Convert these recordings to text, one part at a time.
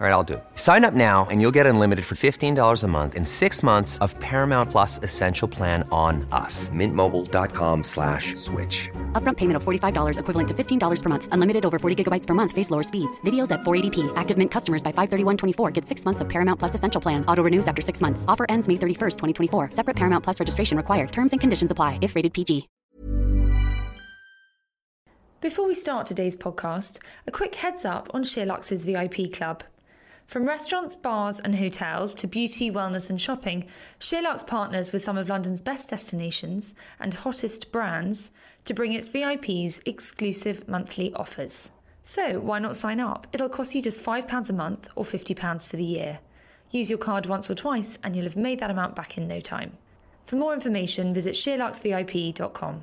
All right, I'll do. Sign up now and you'll get unlimited for $15 a month in six months of Paramount Plus Essential Plan on us. Mintmobile.com slash switch. Upfront payment of $45 equivalent to $15 per month. Unlimited over 40 gigabytes per month. Face lower speeds. Videos at 480p. Active Mint customers by 531.24 get six months of Paramount Plus Essential Plan. Auto renews after six months. Offer ends May 31st, 2024. Separate Paramount Plus registration required. Terms and conditions apply if rated PG. Before we start today's podcast, a quick heads up on Sheerluxe VIP Club. From restaurants, bars, and hotels to beauty, wellness, and shopping, Sheerluxe partners with some of London's best destinations and hottest brands to bring its VIPs exclusive monthly offers. So, why not sign up? It'll cost you just £5 a month or £50 for the year. Use your card once or twice, and you'll have made that amount back in no time. For more information, visit SheerluxeVIP.com.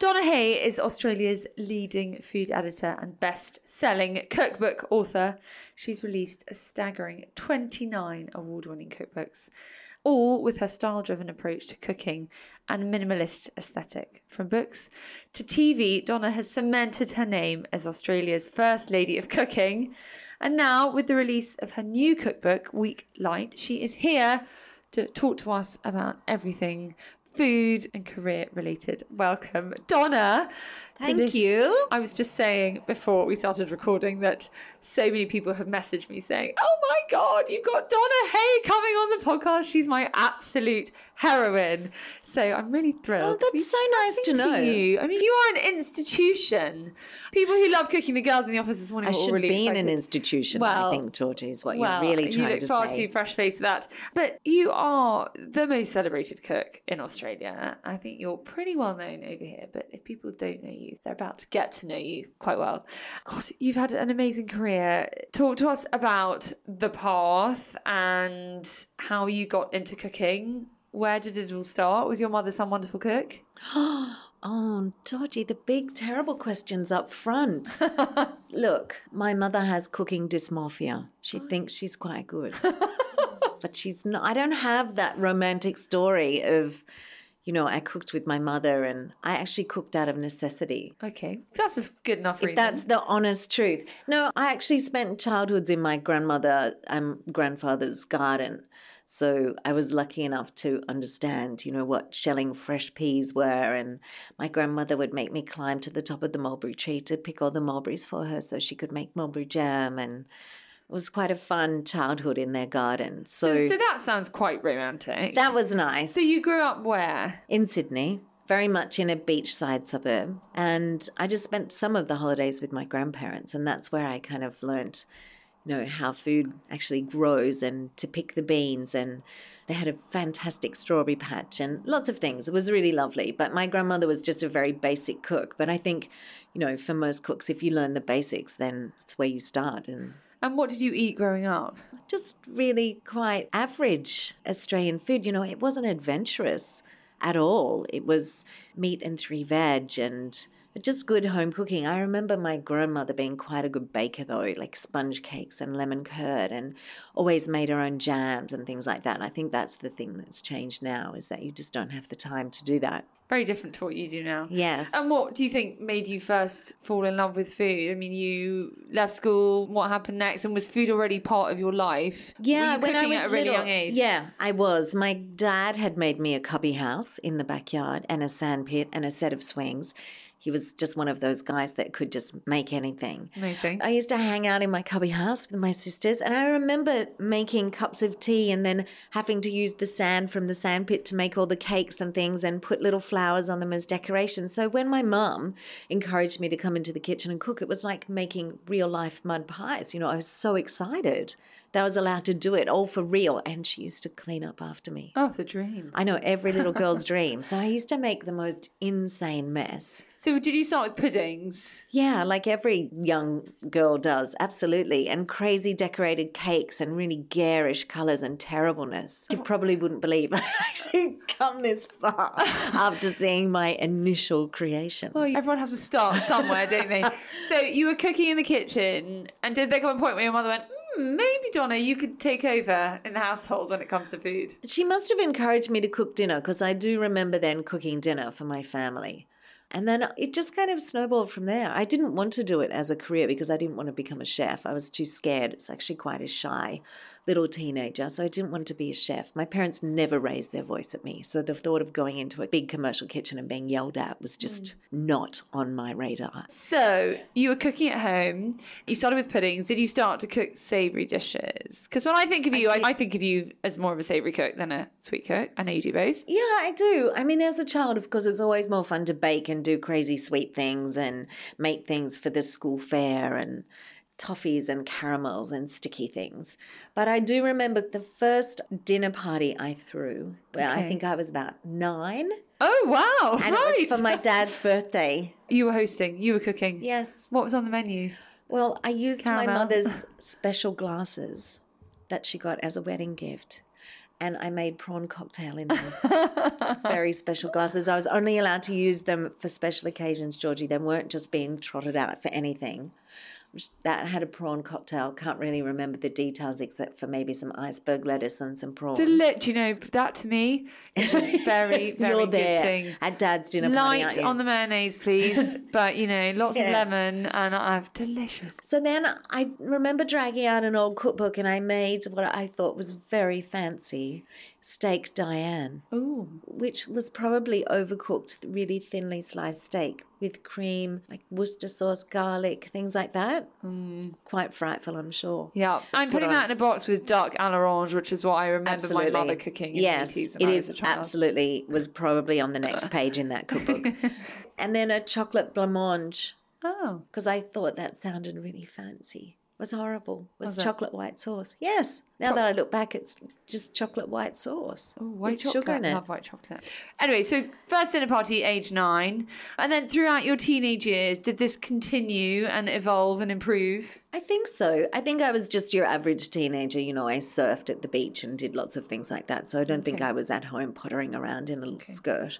Donna Hay is Australia's leading food editor and best selling cookbook author. She's released a staggering 29 award winning cookbooks, all with her style driven approach to cooking and minimalist aesthetic. From books to TV, Donna has cemented her name as Australia's first lady of cooking. And now, with the release of her new cookbook, Week Light, she is here to talk to us about everything food and career related. Welcome, Donna. Thank this- you. I was just saying before we started recording that so many people have messaged me saying, Oh my God, you've got Donna Hay coming on the podcast. She's my absolute heroine. So I'm really thrilled. Oh, that's so nice to know. You. I mean, you are an institution. People who love cooking, the girls in the office this morning I should really be in an institution, Well, I think, Georgie, is what well, you're really trying you look to far say. too fresh faced for that. But you are the most celebrated cook in Australia. I think you're pretty well known over here. But if people don't know you, they're about to get to know you quite well. God, you've had an amazing career. Talk to us about the path and how you got into cooking. Where did it all start? Was your mother some wonderful cook? Oh, Georgie, the big, terrible questions up front. Look, my mother has cooking dysmorphia. She thinks she's quite good. but she's not. I don't have that romantic story of, you know, I cooked with my mother and I actually cooked out of necessity. Okay, that's a good enough reason. If that's the honest truth. No, I actually spent childhoods in my grandmother and grandfather's garden. So I was lucky enough to understand, you know, what shelling fresh peas were. And my grandmother would make me climb to the top of the mulberry tree to pick all the mulberries for her so she could make mulberry jam. And was quite a fun childhood in their garden. So, so that sounds quite romantic. that was nice. so you grew up where? in Sydney, very much in a beachside suburb. And I just spent some of the holidays with my grandparents, and that's where I kind of learnt, you know, how food actually grows and to pick the beans. And they had a fantastic strawberry patch and lots of things. It was really lovely. But my grandmother was just a very basic cook. But I think, you know, for most cooks, if you learn the basics, then it's where you start. And And what did you eat growing up? just really quite average Australian food. You know, it wasn't adventurous at all. It was meat and three veg and just good home cooking. I remember my grandmother being quite a good baker, though, like sponge cakes and lemon curd, and always made her own jams and things like that. And I think that's the thing that's changed now is that you just don't have the time to do that. Very different to what you do now. Yes. And what do you think made you first fall in love with food? I mean, you left school. What happened next? And was food already part of your life? Yeah, when I was at a really little, young age. Yeah, I was. My dad had made me a cubby house in the backyard and a sandpit and a set of swings. He was just one of those guys that could just make anything. Amazing. I used to hang out in my cubby house with my sisters, and I remember making cups of tea and then having to use the sand from the sandpit to make all the cakes and things and put little flowers on them as decorations. So when my mum encouraged me to come into the kitchen and cook, it was like making real life mud pies. You know, I was so excited that I was allowed to do it all for real. And she used to clean up after me. Oh, the dream. I know every little girl's dream. So I used to make the most insane mess. So did you start with puddings? Yeah, like every young girl does, absolutely. And crazy decorated cakes and really garish colours and terribleness. You oh. probably wouldn't believe I actually come this far after seeing my initial creations. Well, everyone has to start somewhere, don't they? So you were cooking in the kitchen, and did there come a point where your mother went, hmm, maybe Donna, you could take over in the household when it comes to food. She must have encouraged me to cook dinner because I do remember then cooking dinner for my family. And then it just kind of snowballed from there. I didn't want to do it as a career because I didn't want to become a chef. I was too scared. It's actually quite a shy little teenager, so I didn't want to be a chef. My parents never raised their voice at me, so the thought of going into a big commercial kitchen and being yelled at was just mm. not on my radar. So you were cooking at home. You started with puddings. Did you start to cook savoury dishes? Because when I think of you, I, I, think of you as more of a savoury cook than a sweet cook. I know you do both. Yeah, I do. I mean, as a child, of course, it's always more fun to bake and do crazy sweet things and make things for the school fair and toffees and caramels and sticky things. But I do remember the first dinner party I threw, where okay. I think I was about nine. Oh, wow. And right. it was for my dad's birthday. You were hosting, you were cooking. Yes. What was on the menu? Well, I used Caramel. my mother's special glasses that she got as a wedding gift and I made prawn cocktail in them. Very special glasses. I was only allowed to use them for special occasions, Georgie. They weren't just being trotted out for anything that had a prawn cocktail. Can't really remember the details except for maybe some iceberg lettuce and some prawns. Deli- you know that to me is a very very You're good there thing. At Dad's dinner Light party, on the mayonnaise, please. but you know, lots yes. of lemon, and I have delicious. So then I remember dragging out an old cookbook, and I made what I thought was very fancy steak Diane. Ooh. Which was probably overcooked, really thinly sliced steak with cream, like Worcester sauce, garlic, things like that. Mm. Quite frightful, I'm sure. Yeah. I'm putting that in a box with duck à l'orange, which is what I remember absolutely. my mother cooking. yes, it is absolutely, was probably on the next page in that cookbook. and then a chocolate blancmange. Oh. Because I thought that sounded really fancy was horrible. Was, was chocolate white sauce. Yes. Now Cho- that I look back, it's just chocolate white sauce. Oh, white chocolate. sugar in it. I love white chocolate. Anyway, so first dinner party, age nine, and then throughout your teenage years, did this continue and evolve and improve? I think so. I think I was just your average teenager. You know, I surfed at the beach and did lots of things like that. So I don't okay. think I was at home pottering around in a little okay. skirt.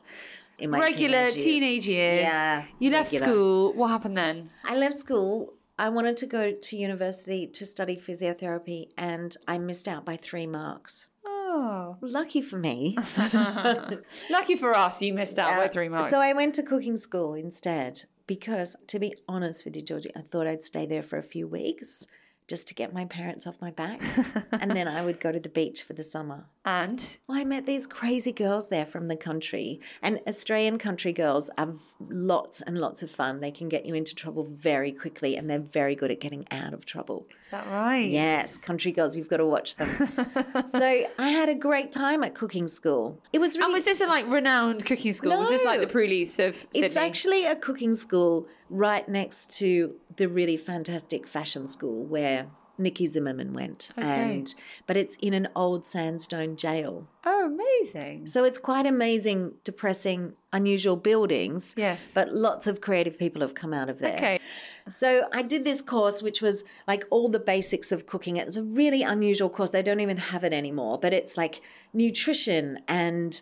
In my regular teenage years. teenage years. Yeah. You left regular. school. What happened then? I left school I wanted to go to university to study physiotherapy and I missed out by three marks. Oh. Lucky for me. Lucky for us, you missed out uh, by three marks. So I went to cooking school instead because, to be honest with you, Georgie, I thought I'd stay there for a few weeks just to get my parents off my back. and then I would go to the beach for the summer. And? Well, I met these crazy girls there from the country. And Australian country girls are lots and lots of fun. They can get you into trouble very quickly and they're very good at getting out of trouble. Is that right? Yes, country girls, you've got to watch them. so I had a great time at cooking school. It was really. And was this a like renowned cooking school? No, was this like the Prue Leith's of Sydney? It's actually a cooking school right next to the really fantastic fashion school where Nicky Zimmermann went. Okay. And but it's in an old sandstone jail. Oh, amazing. So it's quite amazing, depressing, unusual buildings. Yes. But lots of creative people have come out of there. Okay. So I did this course which was like all the basics of cooking. It's a really unusual course. They don't even have it anymore, but it's like nutrition and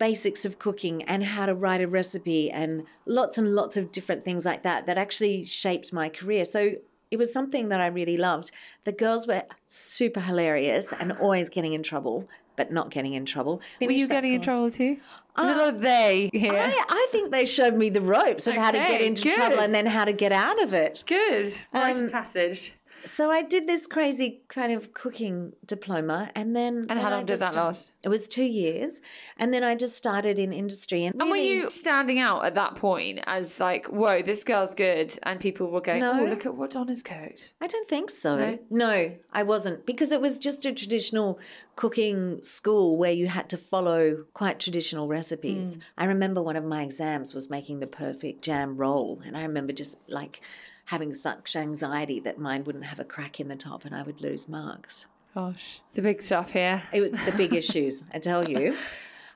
basics of cooking and how to write a recipe and lots and lots of different things like that that actually shaped my career. So it was something that I really loved. The girls were super hilarious and always getting in trouble, but not getting in trouble. Were you getting course. in trouble too? Uh, little they here. I, I, think they showed me the ropes of okay, how to get into good. trouble and then how to get out of it. Good. Right um, passage. So I did this crazy kind of cooking diploma, and then and how long did that last? It was two years, and then I just started in industry. And, and really, were you standing out at that point as like, whoa, this girl's good, and people were going, no, oh, look at what Donna's cooked? I don't think so. No? no, I wasn't because it was just a traditional cooking school where you had to follow quite traditional recipes. Mm. I remember one of my exams was making the perfect jam roll, and I remember just like having such anxiety that mine wouldn't have a crack in the top and I would lose marks. Gosh, the big stuff here. It was the big issues, I tell you.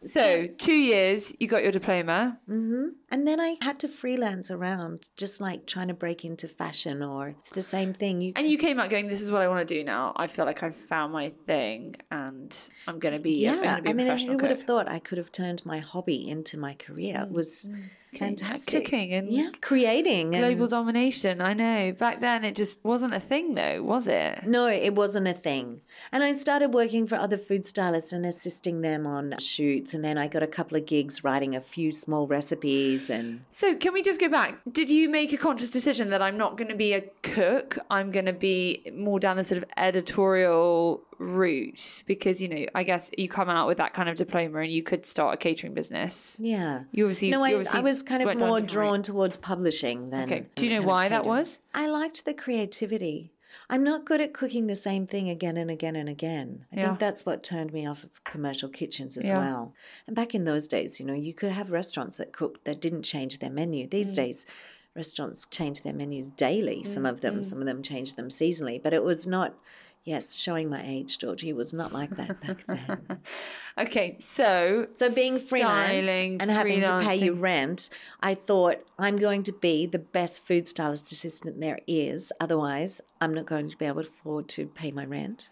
So, two years, you got your diploma. Mm-hmm. And then I had to freelance around, just like trying to break into fashion, or it's the same thing. You and you came out going, "This is what I want to do now. I feel like I've found my thing, and I'm going to be." Yeah, be I mean, who cook. would have thought I could have turned my hobby into my career? Mm. It was. Mm fantastic. Cooking and yeah, creating and- global domination. I know. Back then, it just wasn't a thing, though, was it? No, it wasn't a thing. And I started working for other food stylists and assisting them on shoots. And then I got a couple of gigs writing a few small recipes. And So, can we just go back? Did you make a conscious decision that I'm not going to be a cook? I'm going to be more down the sort of editorial route because, you know, I guess you come out with that kind of diploma and you could start a catering business. yeah. You obviously, no, you I, obviously I was kind of went down a more drawn route. towards publishing than. Okay. Do you know why that was? I liked the creativity. I'm not good at cooking the same thing again and again and again. I Yeah. think that's what turned me off of commercial kitchens as Yeah. well. And back in those days, you know, you could have restaurants that cooked that didn't change their menu. These Mm. days, restaurants change their menus daily. Some of Mm, them, some of them change them seasonally. But it was not. Yes, showing my age, Georgie, was not like that back then. Okay, so So being freelance styling, and having to pay you rent, I thought I'm going to be the best food stylist assistant there is. Otherwise, I'm not going to be able to afford to pay my rent.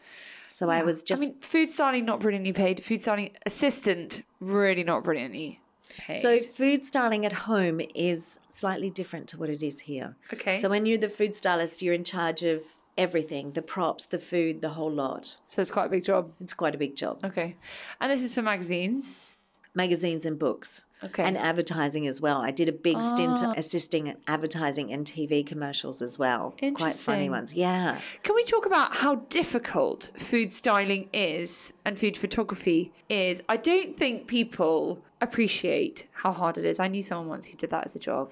So I was just I mean, food styling not brilliantly paid. Food styling assistant really not brilliantly paid. so food styling at home is slightly different to what it is here. Okay. So when you're the food stylist, you're in charge of everything, the props, the food, the whole lot. so it's quite a big job. It's quite a big job. Okay, and this is for magazines. Magazines and books. Okay. And advertising as well. I did a big stint ah. assisting at advertising and TV commercials as well. Interesting. Quite funny ones. Yeah. Can we talk about how difficult food styling is and food photography is? I don't think people appreciate how hard it is. I knew someone once who did that as a job.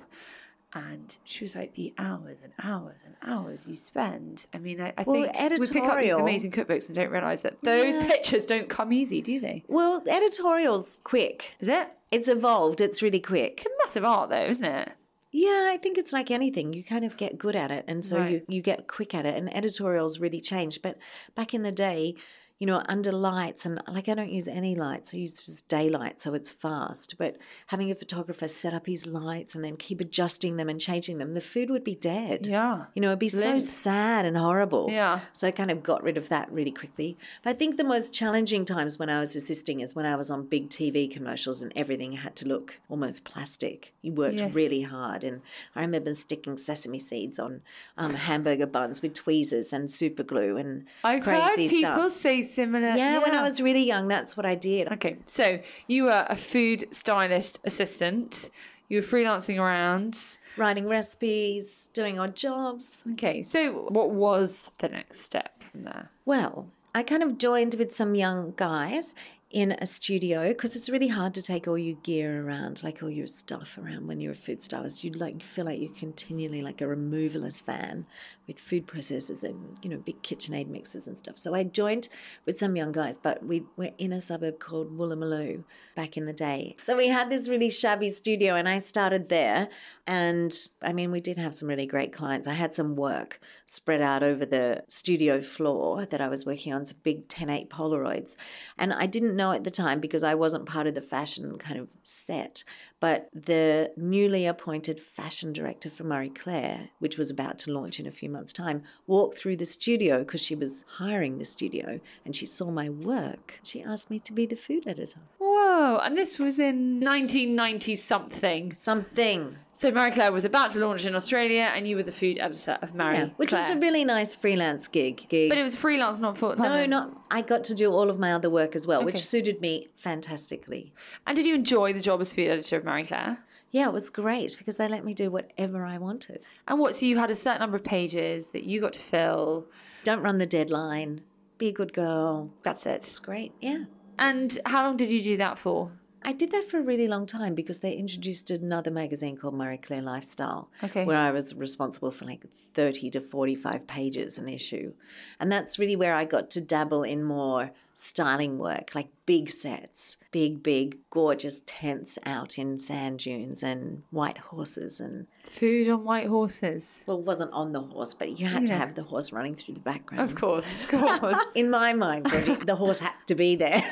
And she was like, the hours and hours and hours you spend. I mean, I, I Well, think we pick up these amazing cookbooks and don't realize that those Yeah. pictures don't come easy, do they? Well, editorial's quick. Is it? It's evolved. It's really quick. It's a massive art, though, isn't it? Yeah, I think it's like anything. You kind of get good at it, and so you, Right. you get quick at it. And editorials really changed. But back in the day, you know, under lights, and like I don't use any lights, I use just daylight, so it's fast. But having a photographer set up his lights and then keep adjusting them and changing them, the food would be dead. Yeah. You know, it'd be so sad and horrible. Yeah. So I kind of got rid of that really quickly. But I think the most challenging times when I was assisting is when I was on big TV commercials and everything had to look almost plastic. You worked Yes. really hard. And I remember sticking sesame seeds on um, hamburger buns with tweezers and super glue and I've heard crazy people stuff. say similar. Yeah, when I was really young, that's what I did. Okay, so you were a food stylist assistant. You were freelancing around. Writing recipes, doing odd jobs. Okay, so what was the next step from there? Well, I kind of joined with some young guys in a studio because it's really hard to take all your gear around, like all your stuff around when you're a food stylist. You like feel like you're continually like a removalist van with food processors and you know big KitchenAid mixers and stuff. So I joined with some young guys, but we were in a suburb called Woolloomooloo back in the day. So we had this really shabby studio, and I started there. And I mean, we did have some really great clients. I had some work spread out over the studio floor that I was working on, some big 10.8 Polaroids. And I didn't know at the time because I wasn't part of the fashion kind of set. But the newly appointed fashion director for Marie Claire, which was about to launch in a few months' time, walked through the studio because she was hiring the studio and she saw my work. She asked me to be the food editor. Whoa, and this was in 1990 something. Something. So Marie Claire was about to launch in Australia, and you were the food editor of Marie Yeah, which was a really nice freelance gig. gig. But it was freelance, not full. no, not. I got to do all of my other work as well, Okay. which suited me fantastically. And did you enjoy the job as food editor of Marie Claire? Yeah, it was great because they let me do whatever I wanted. And what? So you had a certain number of pages that you got to fill. Don't run the deadline. Be a good girl. That's it. It's great. Yeah. And how long did you do that for? I did that for a really long time because they introduced another magazine called Marie Claire Lifestyle, Okay. where I was responsible for like 30 to 45 pages an issue. And that's really where I got to dabble in more styling work, like big sets, big, big, gorgeous tents out in sand dunes and white horses. And, Food on white horses. well, it wasn't on the horse, but you had to have the horse running through the background. Of course, of course. In my mind, Bridget, the horse had to be there.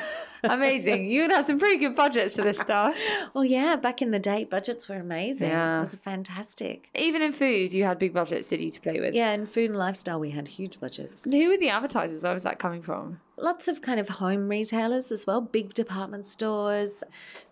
Amazing. You have some pretty good budgets for this stuff. Well, yeah, back in the day, budgets were amazing. Yeah. It was fantastic. Even in food, you had big budgets, did you, to play with? Yeah, in food and lifestyle, we had huge budgets. Who were the advertisers? Where was that coming from? Lots of kind of home retailers as well, big department stores.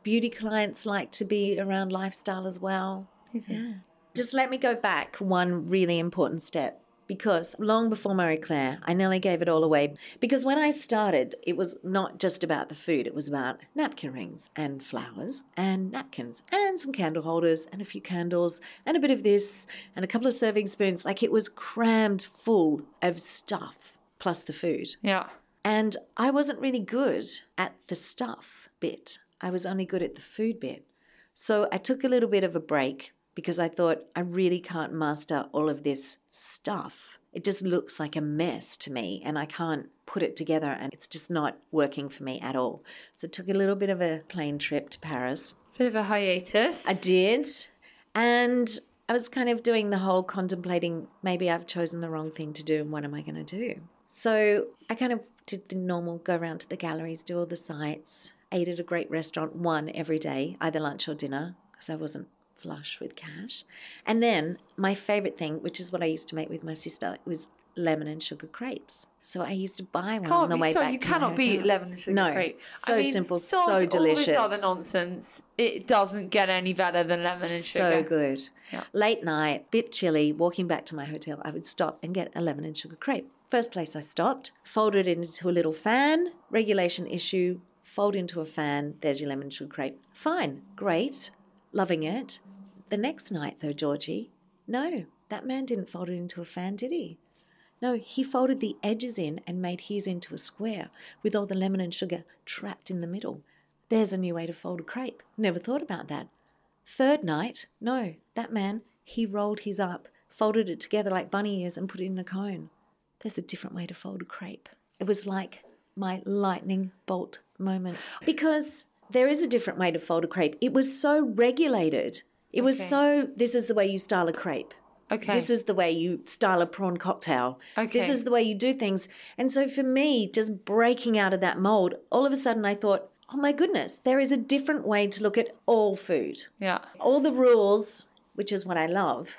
Beauty clients like to be around lifestyle as well. Yeah. Just let me go back one really important step because long before Marie Claire, I nearly gave it all away. Because when I started, it was not just about the food, it was about napkin rings and flowers and napkins and some candle holders and a few candles and a bit of this and a couple of serving spoons. Like it was crammed full of stuff plus the food. Yeah. And I wasn't really good at the stuff bit. I was only good at the food bit. So I took a little bit of a break because I thought I really can't master all of this stuff. It just looks like a mess to me and I can't put it together and it's just not working for me at all. So I took a little bit of a plane trip to Paris. Bit of a hiatus. I did. And I was kind of doing the whole contemplating maybe I've chosen the wrong thing to do and what am I going to do? So I kind of did the normal go around to the galleries, do all the sites, ate at a great restaurant, one every day, either lunch or dinner, because I wasn't flush with cash. And then my favorite thing, which is what I used to make with my sister, was lemon and sugar crepes. So I used to buy one on Can't the be, way sorry, back you to cannot beat lemon and sugar No, crepe. so simple, so delicious. All this other nonsense. It doesn't get any better than lemon and sugar. So good. Yeah. Late night, bit chilly, walking back to my hotel, I would stop and get a lemon and sugar crepe. First place I stopped, folded it into a little fan, regulation issue, fold into a fan, there's your lemon and sugar crepe. Fine, great, loving it. The next night, though, Georgie, no, that man didn't fold it into a fan, did he? No, he folded the edges in and made his into a square with all the lemon and sugar trapped in the middle. There's a new way to fold a crepe. Never thought about that. Third night, no, that man, he rolled his up, folded it together like bunny ears and put it in a cone. There's a different way to fold a crepe. It was like my lightning bolt moment because there is a different way to fold a crepe. It was so regulated. It was so, this is the way you style a crepe. Okay. This is the way you style a prawn cocktail. Okay. This is the way you do things. And so for me, just breaking out of that mold, all of a sudden I thought, oh my goodness, there is a different way to look at all food. yeah. All the rules, which is what I love,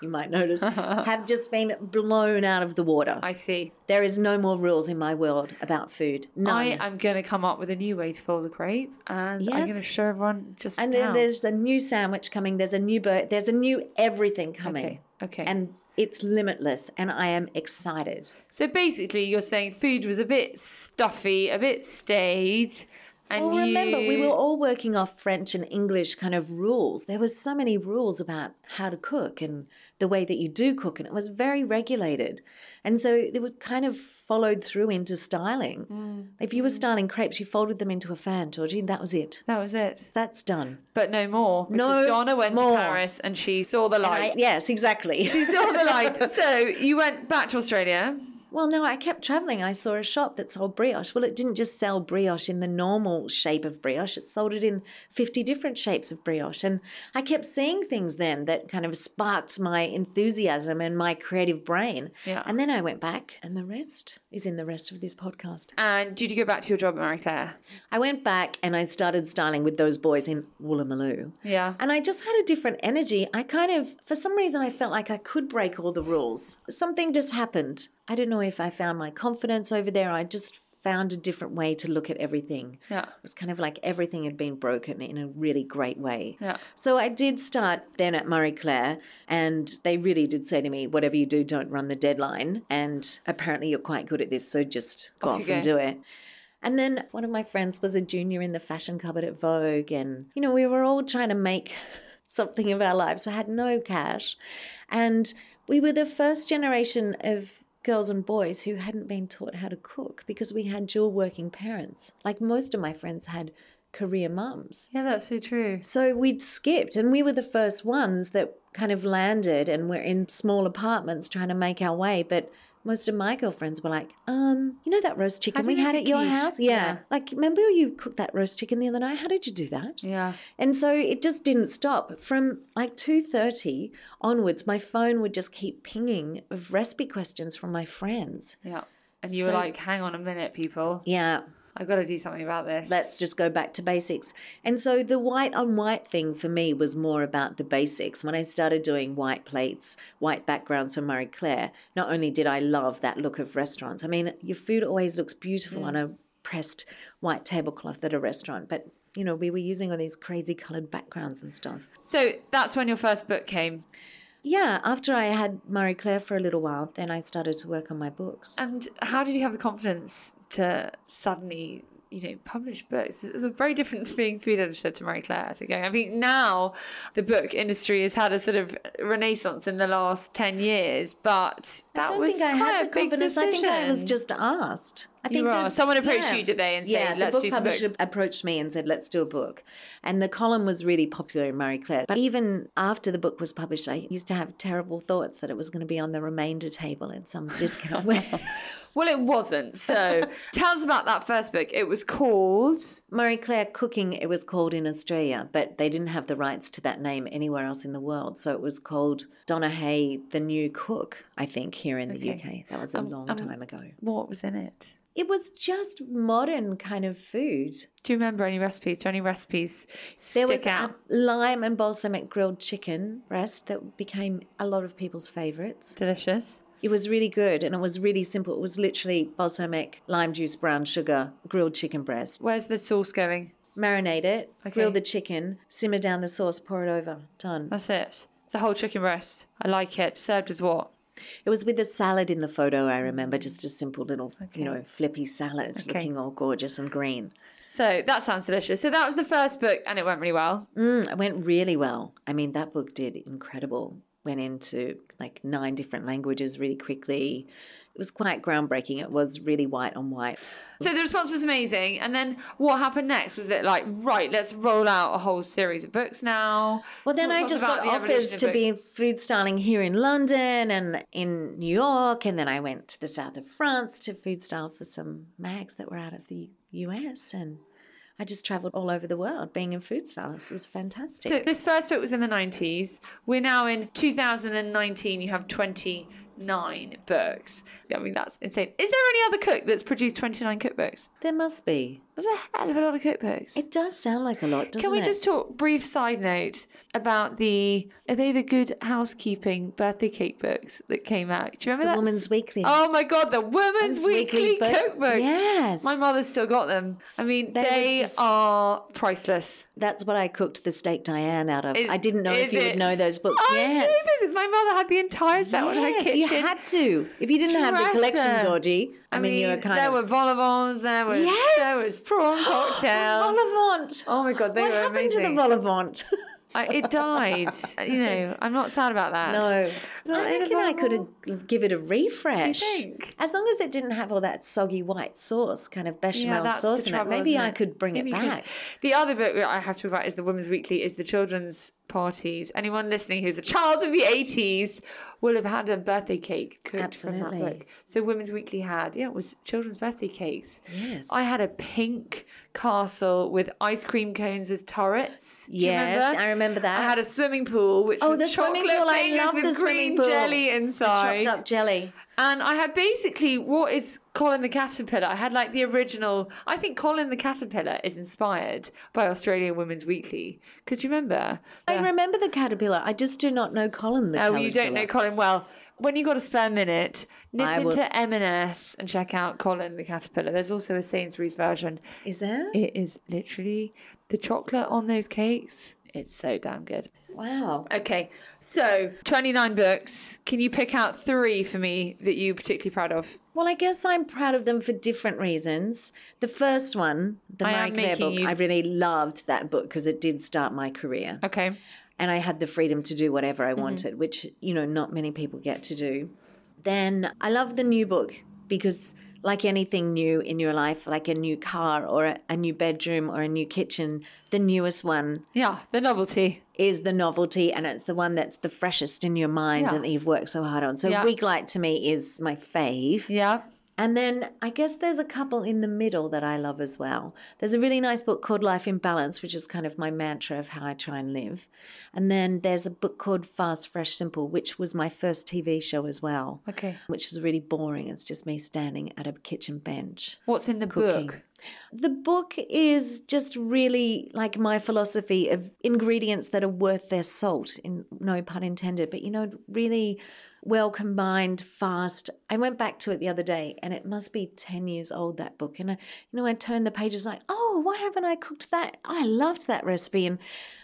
you might notice, have just been blown out of the water. I see. there is no more rules in my world about food. None. I am going to come up with a new way to fold a crepe, and I'm going to show everyone just and how. then there's a new sandwich coming. There's a new bird. There's a new everything coming. Okay, okay. And it's limitless, and I am excited. So basically, you're saying food was a bit stuffy, a bit staid, and well, remember, we were all working off French and English kind of rules. There was so many rules about how to cook and the way that you do cook, and it was very regulated. And so it was kind of followed through into styling. Mm. If you were styling crepes, you folded them into a fan, Georgie, and that was it. That was it. That's done. But no more. Because No Donna went more. to Paris and she saw the And I- light. yes, exactly. She saw the light. So you went back to Australia. Well, no, I kept traveling. I saw a shop that sold brioche. Well, it didn't just sell brioche in the normal shape of brioche, it sold it in 50 different shapes of brioche. And I kept seeing things then that kind of sparked my enthusiasm and my creative brain. Yeah. And then I went back, and the rest is in the rest of this podcast. And did you go back to your job at Marie Claire? I went back and I started styling with those boys in Woolloomooloo. Yeah. And I just had a different energy. I kind of, for some reason, I felt like I could break all the rules. Something just happened. I don't know if I found my confidence over there. I just found a different way to look at everything. Yeah. It was kind of like everything had been broken in a really great way. Yeah. So I did start then at Marie Claire, and they really did say to me, whatever you do, don't run the deadline. And apparently you're quite good at this, so just go Off off, and go. do it. And then one of my friends was a junior in the fashion cupboard at Vogue, and you know, we were all trying to make something of our lives. We had no cash. And we were the first generation of girls and boys who hadn't been taught how to cook because we had dual working parents. Like most of my friends had career mums. Yeah, that's so true. So we'd skipped, and we were the first ones that kind of landed and were in small apartments trying to make our way. But most of my girlfriends were like, um, you know that roast chicken we had at your house? Yeah. Yeah. Like, remember you cooked that roast chicken the other night? How did you do that? Yeah. And so it just didn't stop. From like 2.30 onwards, my phone would just keep pinging of recipe questions from my friends. Yeah. And you So- were like, hang on a minute, people. Yeah. I've got to do something about this. let's just go back to basics. And so the white on white thing for me was more about the basics. When I started doing white plates, white backgrounds for Marie Claire, not only did I love that look of restaurants, I mean, your food always looks beautiful on mm. a pressed white tablecloth at a restaurant, but you know, we were using all these crazy colored backgrounds and stuff. So that's when your first book came. Yeah, after I had Marie Claire for a little while, then I started to work on my books. And how did you have the confidence to suddenly, you know, publish books? It's a very different being food editor to Marie Claire to go. I think now the book industry has had a sort of renaissance in the last 10 years, but that was quite a the big confidence. I think I was just asked. I You think that- asked. Someone approached you, did they, and said, "Let's the book do some publisher books"? approached me and said, "Let's do a book." And the column was really popular in Marie Claire. But even after the book was published, I used to have terrible thoughts that it was going to be on the remainder table in some discount. Well, it wasn't. So tell us about that first book. It was called. Marie Claire Cooking, it was called in Australia, but they didn't have the rights to that name anywhere else in the world. So it was called Donna Hay, the New Cook, I think, here in the Okay. UK. That was a um, long um, time ago. What was in it? It was just modern kind of food. Do you remember any recipes? Do any recipes There stick was out? a lime and balsamic grilled chicken breast that became a lot of people's favorites. Delicious. It was really good and it was really simple. It was literally balsamic, lime juice, brown sugar, grilled chicken breast. Where's the sauce going? Marinate it, grill the chicken, simmer down the sauce, pour it over. Done. That's it. The whole chicken breast. I like it. Served with what? It was with a salad in the photo, I remember, just a simple little, you know, flippy salad Okay. looking all gorgeous and green. So that sounds delicious. So that was the first book, and it went really well. Mm, it went really well. I mean, that book did incredible. Went into like nine different languages really quickly. It was quite groundbreaking. It was really white on white. So the response was amazing. And then what happened next? Was it like, right, let's roll out a whole series of books now? Well, then I just got offers of to be food styling here in London and in New York. And then I went to the south of France to food style for some mags that were out of the US. And I just traveled all over the world being a food stylist. It was fantastic. So this first book was in the 90s. We're now in 2019. You have 29 books. I mean, that's insane. Is there any other cook that's produced 29 cookbooks? there must be. There's a hell of a lot of cookbooks. It does sound like a lot, doesn't it? Can we it? just talk brief side note about the are they the good housekeeping birthday cake books that came out? Do you remember The that? Woman's Weekly. Oh my god, the Woman's Woman's Weekly, Weekly book. cookbook. Yes. My mother's still got them. I mean, They they, just- are priceless. That's what I cooked the steak Diane out of. Is- I didn't know if you it? would know those books. I yes. knew this. My mother had the entire set on her Yes, kitchen. you had to. If you didn't have the collection, Dresser. Georgie, I, mean, you were kind there of. were vol vents, there was Yes! there was prawn cocktail. Vol-au-vent. Oh my god, they what were happened to the vol-au-vent? I, it died. you know, I'm not sad about that. no. that I reckon I could have give it a refresh. think? As long as it didn't have all that soggy white sauce, kind of bechamel that's sauce in it, maybe I it? could bring Maybe it back. The other book I have to write is the Women's Weekly is the children's parties. Anyone listening who's a child of the 80s will have had a birthday cake cooked from that book. So Women's Weekly had, yeah, it was children's birthday cakes. Yes. I had a pink castle with ice cream cones as turrets. Do Yes, remember? I remember that. I had a swimming pool, which Oh, was the chocolate swimming pool! I love with the green pool. jelly The inside. chopped up jelly. And I had basically what is Colin the Caterpillar. I had like the original. I think Colin the Caterpillar is inspired by Australian Women's Weekly. Because you remember? I the- remember the caterpillar. I just do not know Colin the Oh, you don't know. Colin well. When you got a spare minute, nip I will- into M&S and check out Colin the Caterpillar. There's also a Sainsbury's version. Is there? It is literally the chocolate on those cakes. It's so damn good. Wow. Okay, so 29 books. Can you pick out three for me that you're particularly proud of? Well, I guess I'm proud of them for different reasons. The first one, the I Marie Claire book, you- I really loved that book because it did start my career. Okay. And I had the freedom to do whatever Mm-hmm. I wanted, which, you know, not many people get to do. Then I love the new book because, like anything new in your life, like a new car or a, a new bedroom or a new kitchen, the newest one Yeah, the novelty. is the novelty and it's the one that's the freshest in your mind Yeah. and that you've worked so hard on. So Yeah. Week Light to me is my fave. Yeah. And then I guess there's a couple in the middle that I love as well. There's a really nice book called Life in Balance, which is kind of my mantra of how I try and live. And then there's a book called Fast, Fresh, Simple, which was my first TV show as well. Okay. Which was really boring. It's just me standing at a kitchen bench. What's in the cooking. book? The book is just really like my philosophy of ingredients that are worth their salt, in no pun intended, but you know, really well combined, fast. I went back to it the other day and it must be 10 years old, that book. And I, you know, I turned the pages like, oh, why haven't I cooked that? I loved that recipe. And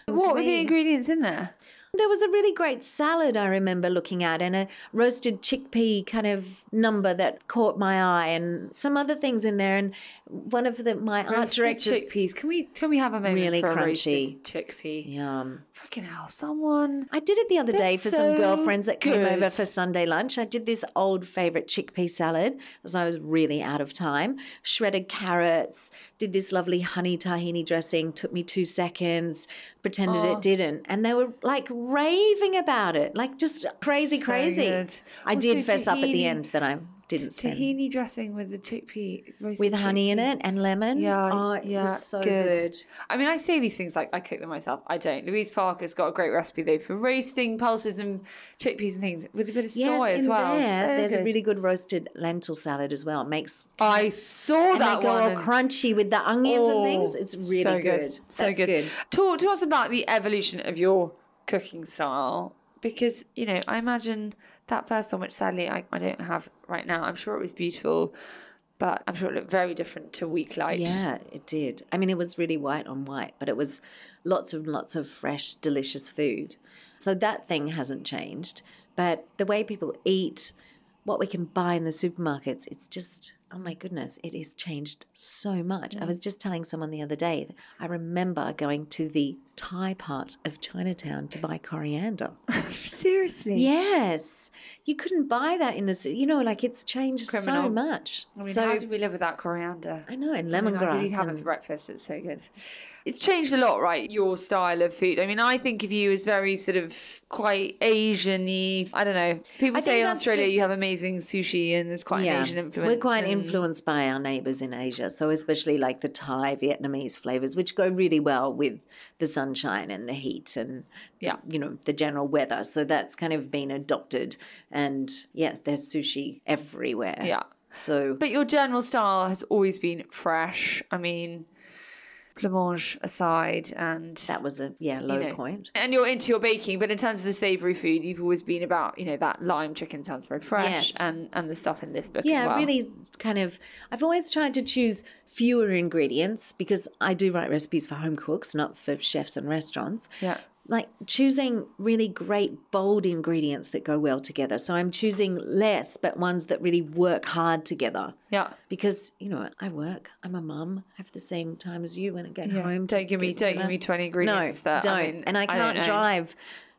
What were the ingredients in there? there was a really great salad I remember looking at, and a roasted chickpea kind of number that caught my eye, and some other things in there. And one of the my art director, chickpeas. Can we can we have a moment Really for crunchy. roasted chickpea? yum. Freaking hell, someone. I did it the other day for so some girlfriends that came over for Sunday lunch. I did this old favorite chickpea salad because I was really out of time. Shredded carrots, did this lovely honey tahini dressing, took me two seconds, pretended Oh. it didn't. And they were like raving about it, like just crazy, So crazy. good. I Also, did fess up at the end that I didn't spend. Tahini dressing with the chickpea roasted With honey in it and lemon. Yeah, Oh, it yeah, was so good. I mean, I say these things like I cook them myself. I don't. Louise Parker's got a great recipe though for roasting pulses and chickpeas and things with a bit of Yes, soy as well. there, So there's a really good roasted lentil salad as well. It makes I saw and that they go one. all crunchy with the onions and Oh, things. It's really so good. So That's good. Talk to us about the evolution of your cooking style because you know I imagine that first one, which sadly I, I don't have right now. I'm sure it was beautiful, but I'm sure it looked very different to Week Light. Yeah, it did. I mean, it was really white on white, but it was lots and lots of fresh, delicious food. So that thing hasn't changed. But the way people eat, what we can buy in the supermarkets, it's just, oh my goodness, it has changed so much. I was just telling someone the other day, I remember going to the Thai part of Chinatown to buy coriander. seriously. Yes, you couldn't buy that in the, you know, like it's changed Criminal. so much. I mean, so how do we live without coriander? I know, and oh I mean, lemongrass. I really have it for breakfast. It's so good. It's changed a lot, right? Your style of food. I mean, I think of you as very sort of quite Asian-y. I don't know. People I say in Australia just- you have amazing sushi and there's quite an Asian influence. We're quite and- influenced by our neighbours in Asia, so especially like the Thai, Vietnamese flavours, which go really well with the sunshine and the heat and Yeah. you know the general weather. So that's kind of been adopted, and yeah, there's sushi everywhere. Yeah. So But your general style has always been fresh. I mean, blancmange aside, and that was a yeah low you know, point. And you're into your baking, but in terms of the savoury food, you've always been about you know that lime chicken sounds very fresh, Yes. and and the stuff in this book Yeah, as well. really kind of. I've always tried to choose fewer ingredients because I do write recipes for home cooks, not for chefs and restaurants. Yeah. Like choosing really great, bold ingredients that go well together. So I'm choosing less, but ones that really work hard together. Yeah. Because, you know, I work, I'm a mum, I have the same time as you when I get Yeah. home. Don't give me don't give me that. twenty ingredients no, that don't. I mean, and I I don't can't know.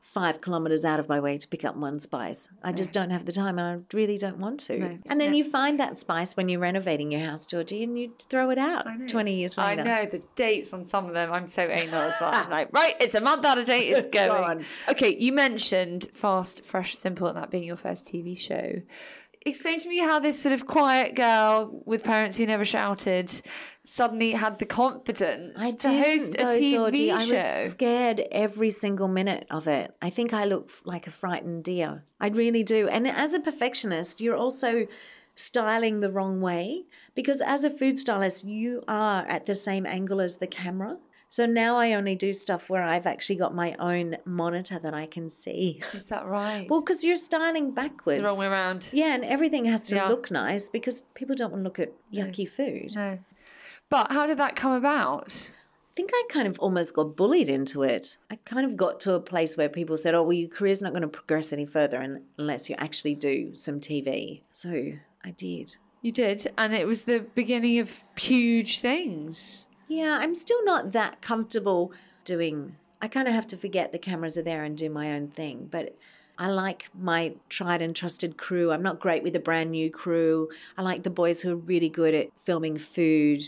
Five kilometres out of my way to pick up one spice. I just don't have the time and I really don't want to. No, and then not- you find that spice when you're renovating your house, Georgie, and you throw it out 20 years later. I know the dates on some of them. I'm so anal as well. I'm like, right, it's a month out of date. It's going. Gone. Okay, you mentioned Fast, Fresh, Simple, and that being your first TV show. Explain to me how this sort of quiet girl with parents who never shouted suddenly had the confidence I to host a TV Georgie. show. I was scared every single minute of it. I think I look like a frightened deer. I really do. And as a perfectionist, you're also styling the wrong way because as a food stylist, you are at the same angle as the camera. So now I only do stuff where I've actually got my own monitor that I can see. Is that right? Well, because you're styling backwards. the wrong way around. Yeah, and everything has to Yeah. look nice because people don't want to look at yucky food. No. But how did that come about? I think I kind of almost got bullied into it. I kind of got to a place where people said, "Oh, well, your career's not going to progress any further unless you actually do some TV." So I did. You did, and it was the beginning of huge things. Yeah, I'm still not that comfortable doing. I kind of have to forget the cameras are there and do my own thing, but. I like my tried and trusted crew. I'm not great with a brand new crew. I like the boys who are really good at filming food.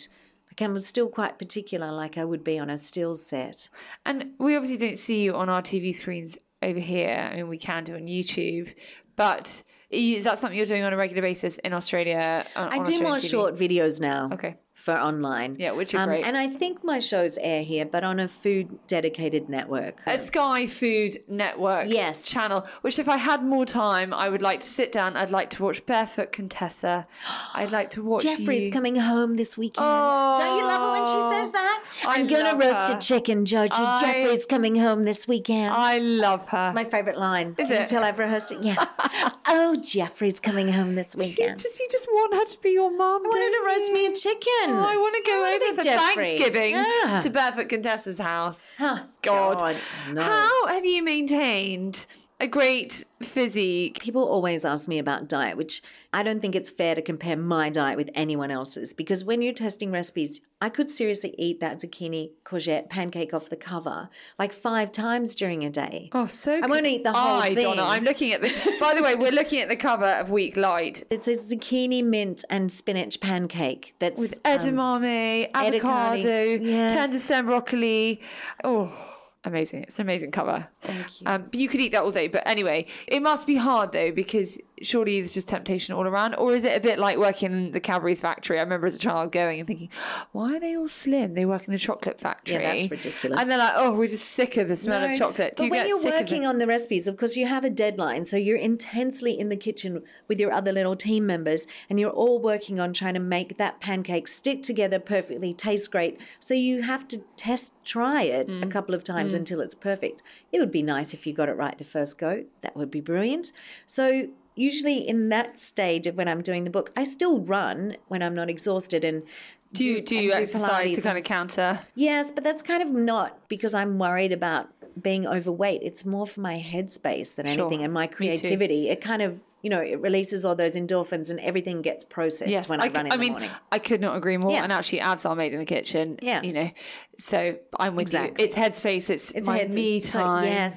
Like I'm still quite particular, like I would be on a still set. And we obviously don't see you on our TV screens over here. I mean, we can do on YouTube, but Is that something you're doing on a regular basis in Australia? Uh, on- I do more TV? short videos now. Okay. For online. Yeah, which are um, great. And I think my shows air here, but on a food dedicated network. a Sky Food Network Yes. channel, which if I had more time, I would like to sit down. I'd like to watch Barefoot Contessa. I'd like to watch Jeffrey's you. coming home this weekend. Don't you love it when she oh, says that? I I'm gonna roast her. a chicken, Georgie. I- Jeffrey's coming home this weekend. I love her. It's my favourite line. Is it? Until I've rehearsed it? Yeah. oh, Jeffrey's coming home this She's weekend. just you just want her to be your mum. I wanted to roast me a chicken. Oh, I want to go over for Jeffrey. Thanksgiving Yeah. to Barefoot Contessa's house. Huh, God. God, no. How have you maintained a great physique? People always ask me about diet, which I don't think it's fair to compare my diet with anyone else's because when you're testing recipes, I could seriously eat that zucchini courgette pancake off the cover like five times during a day. Oh, so I won't eat the whole I, thing. Donna, I'm looking at the. By the way, we're looking at the cover of Week Light It's a zucchini, mint, and spinach pancake that's with um, edamame, avocado, edicardies, yes. tender stem broccoli. Oh. Amazing. It's an amazing cover. Thank you. Um, but you could eat that all day. But anyway, it must be hard though, because surely there's just temptation all around. Or is it a bit like working in the Cadbury's factory? I remember as a child going and thinking, why are they all slim? They work in a chocolate factory. Yeah, that's ridiculous. And they're like, oh, we're just sick of the smell No, of chocolate. Do but you when get you're sick working on the recipes, of course, you have a deadline. So you're intensely in the kitchen with your other little team members, and you're all working on trying to make that pancake stick together perfectly, taste great. So you have to test, try it Mm. a couple of times until it's perfect. It would be nice if you got it right the first go. That would be brilliant. So usually in that stage of when I'm doing the book, I still run when I'm not exhausted and. do you, do and you exercise Pilates to kind of counter? Yes, but that's kind of not because I'm worried about being overweight. It's more for my headspace than Sure. anything and my creativity. It kind of, you know, it releases all those endorphins and everything gets processed when I, c- run in I the mean, morning. I could not agree more. Yeah. And actually, abs are made in the kitchen. Yeah. you know. So I'm with Exactly. you. It's headspace. It's, It's my heads- me so- time. yes.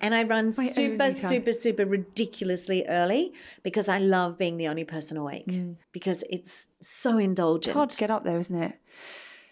And I run My super, super, super ridiculously early because I love being the only person awake mm. because it's so indulgent. It's hard to get up there, isn't it?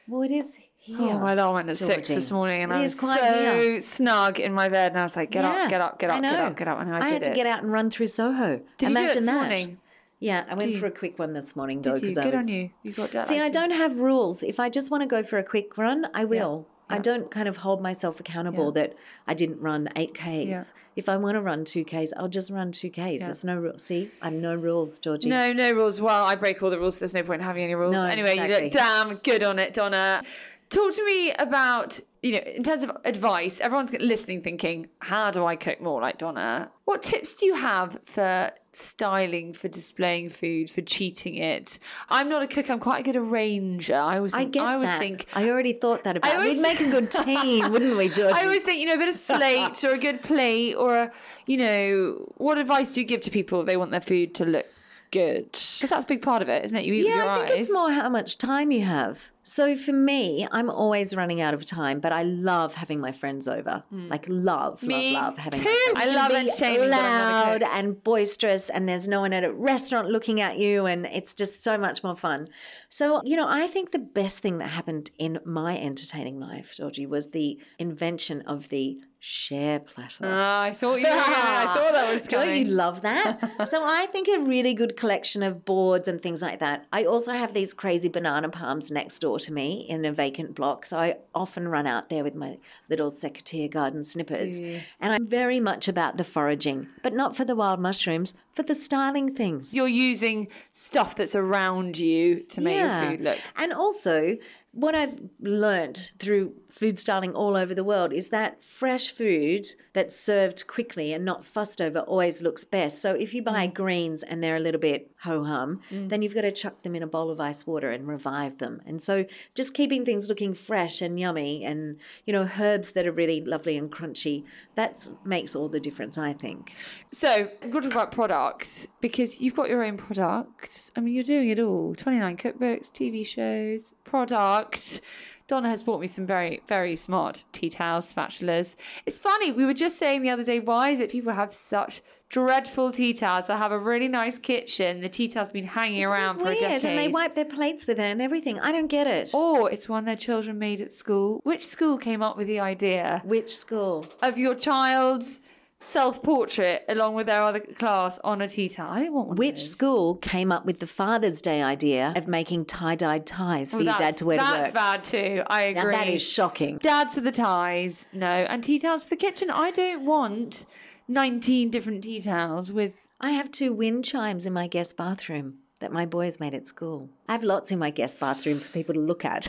Well, it is here. Oh, my alarm went at six this morning, and It I was quite so here. snug in my bed, and I was like, "Get Yeah, up, get up, get up, get up, get up." And I, I did had to it. get out and run through Soho. Did you do it Imagine this that. morning? Yeah, I went for a quick one this morning, Did though, you? Good I was. on you. You got jet See, I don't have rules. If I just want to go for a quick run, I will. I Yeah. don't kind of hold myself accountable Yeah. that I didn't run 8Ks. Yeah. If I want to run 2Ks, I'll just run 2Ks. There's no rules. See, I'm no rules, Georgie. No, no rules. Well, I break all the rules. So there's no point having any rules. No, anyway, you exactly. look damn good on it, Donna. Talk to me about, you know, in terms of advice, everyone's listening thinking, how do I cook more like Donna? What tips do you have for styling, for displaying food, for cheating it? I'm not a cook. I'm quite a good arranger. I always I think, get I always that. think I already thought that about. always- We'd make a good team, wouldn't we, Georgie? I always think, you know, a bit of slate or a good plate or, a, you know, what advice do you give to people if they want their food to look good? Because that's a big part of it, isn't it? You eat with yeah, your I think eyes. it's more how much time you have. So for me, I'm always running out of time, but I love having my friends over. Like love. Me love, love having. too. I You love it. entertaining, but I'm not a loud and boisterous, and there's no one at a restaurant looking at you, and it's just so much more fun. So you know, I think the best thing that happened in my entertaining life, Georgie, was the invention of the share platter. Ah, I thought you were. I thought that was Don't you love that? so I think a really good collection of boards and things like that. I also have these crazy banana palms next door door to me in a vacant block. So I often run out there with my little secateur garden snippers. And I'm very much about the foraging, but not for the wild mushrooms, for the styling things. You're using stuff that's around you to make your food look. And also, what I've learnt through food styling all over the world is that fresh food that's served quickly and not fussed over always looks best. So if you buy Mm. greens and they're a little bit ho hum, then you've got to chuck them in a bowl of ice water and revive them. And so just keeping things looking fresh and yummy and, you know, herbs that are really lovely and crunchy, that makes all the difference, I think. So, I'm going to talk about products because you've got your own products. I mean, you're doing it all 29 cookbooks, TV shows, products. Donna has bought me some very, very smart tea towels, spatulas. It's funny, we were just saying the other day, why is it people have such dreadful tea towels that have a really nice kitchen? The tea towel's been hanging Isn't around for a weird? decade. And they wipe their plates with it and everything. I don't get it. or it's one their children made at school. Which school came up with the idea Which school? of your child's self portrait along with their other class on a tea towel? I didn't want one. Which school came up with the Father's Day idea of making tie-dyed ties for Well, your dad to wear to work? That's bad too. I Now agree. that is shocking. Dads for the ties, no, and tea towels for the kitchen. I don't want nineteen different tea towels with. I have two wind chimes in my guest bathroom that my boys made at school. I have lots in my guest bathroom for people to look at.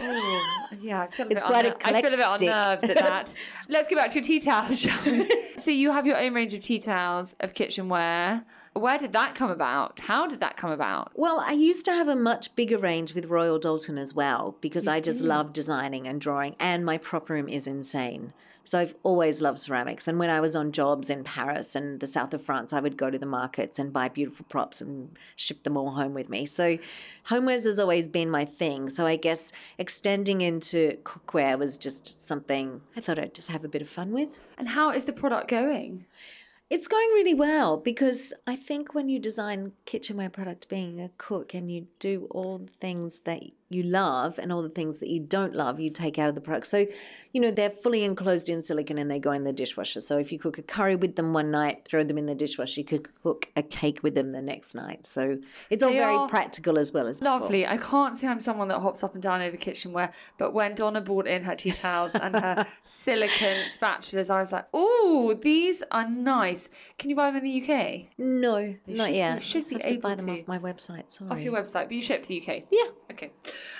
Yeah, I feel a It's bit quite a unner- I feel a bit unnerved at that. Let's go back to your tea towels, shall we? so you have your own range of tea towels of kitchenware. Where did that come about? How did that come about? Well, I used to have a much bigger range with Royal Doulton as well because I Mm-hmm. just love designing and drawing, and my prop room is insane. So I've always loved ceramics. And when I was on jobs in Paris and the south of France, I would go to the markets and buy beautiful props and ship them all home with me. So homewares has always been my thing. So I guess extending into cookware was just something I thought I'd just have a bit of fun with. And how is the product going? It's going really well because I think when you design kitchenware product being a cook and you do all the things that you love and all the things that you don't love, you take out of the product. So, you know, they're fully enclosed in silicon and they go in the dishwasher. So if you cook a curry with them one night, throw them in the dishwasher, you could cook a cake with them the next night. So it's all They very practical as well as before. Lovely. I can't say I'm someone that hops up and down over kitchenware, but when Donna brought in her tea towels and her silicon spatulas, I was like, "Oh, these are nice. Can you buy them in the UK?" No, They not should- yet. you should be have to buy them to. off my website. Sorry. Off your website, but you ship to the UK. Yeah. Okay.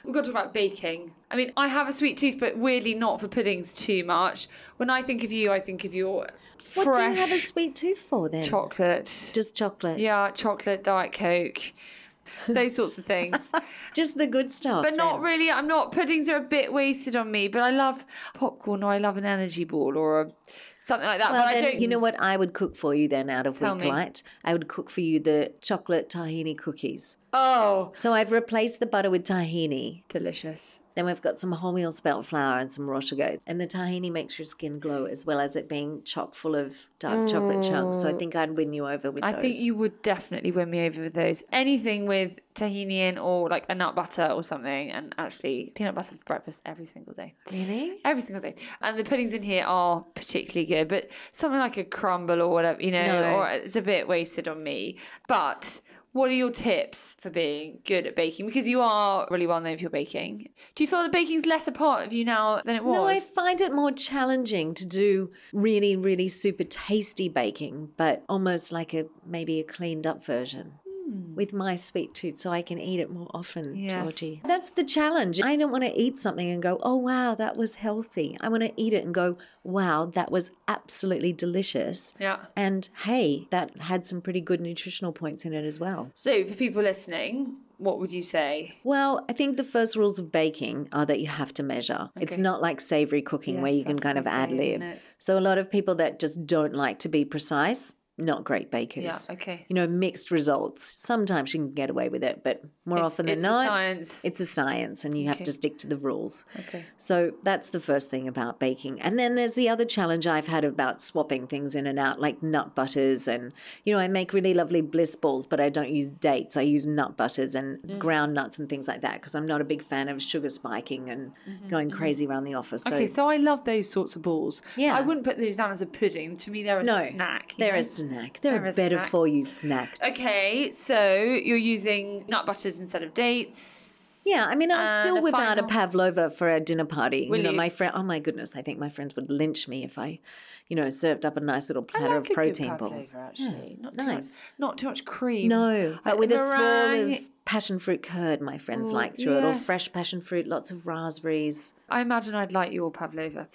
We've got to talk about baking. I mean, I have a sweet tooth, but weirdly not for puddings too much. When I think of you, I think of your fresh. What do you have a sweet tooth for then? chocolate. Just chocolate. yeah, chocolate, Diet Coke, those sorts of things. Just the good stuff. But not then. really. I'm not. Puddings are a bit wasted on me. But I love popcorn, or I love an energy ball, or a, something like that. Well, but I then, don't. you know what I would cook for you then out of Tell me. Weeklight? I would cook for you the chocolate tahini cookies. Oh, So I've replaced the butter with tahini. delicious. Then we've got some wholemeal spelt flour and some raw sugar. And the tahini makes your skin glow as well as it being chock full of dark chocolate chunks. So I mm. think I'd win you over with I those. I think you would definitely win me over with those. Anything with tahini in, or like a nut butter or something, and actually peanut butter for breakfast every single day. Really? Every single day. And the puddings in here are particularly good, but something like a crumble or whatever, you know, No. or it's a bit wasted on me. But what are your tips for being good at baking? Because you are really well known for your baking. Do you feel that baking's less a part of you now than it was? No, I find it more challenging to do really, really super tasty baking, but almost like a maybe a cleaned up version. Mm. With my sweet tooth, so I can eat it more often, Yes. Georgie. That's the challenge. I don't want to eat something and go, oh, wow, that was healthy. I want to eat it and go, wow, that was absolutely delicious. Yeah. And hey, that had some pretty good nutritional points in it as well. So, for people listening, what would you say? Well, I think the first rules of baking are that you have to measure. It's not like savory cooking where you can kind of ad lib. So a lot of people that just don't like to be precise, not great bakers. Yeah, okay. You know, mixed results. Sometimes you can get away with it, but more It's- often than not, it's a science. it's a science and you have to stick to the rules. Okay. So that's the first thing about baking. And then there's the other challenge I've had about swapping things in and out, like nut butters. And, you know, I make really lovely bliss balls, but I don't use dates. I use nut butters and Mm. ground nuts and things like that because I'm not a big fan of sugar spiking and going crazy around the office. So, Mm-hmm, Okay, so I love those sorts of balls. Yeah. I wouldn't put these down as a pudding. To me, they're a no, snack. they're know? a snack. They're, They're a a better snack. for you snack. Okay, so you're using nut butters instead of dates. Yeah, I mean, And still a whip out a pavlova for a dinner party. Will you know, you? my friend. Oh my goodness, I think my friends would lynch me if I, you know, served up a nice little platter of protein balls. Actually, not too nice. much, not too much cream. No, but with a swirl of passion fruit curd, my friends Oh, like through it, or fresh passion fruit, lots of raspberries. I imagine I'd like your pavlova.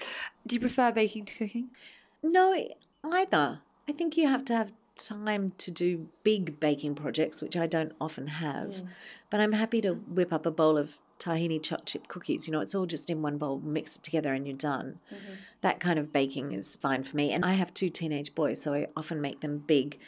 Do you prefer baking to cooking? No, either. I think you have to have time to do big baking projects, which I don't often have. Mm. But I'm happy to whip up a bowl of tahini chocolate chip cookies. You know, it's all just in one bowl, mix it together, and you're done. Mm-hmm. That kind of baking is fine for me. And I have two teenage boys, so I often make them big,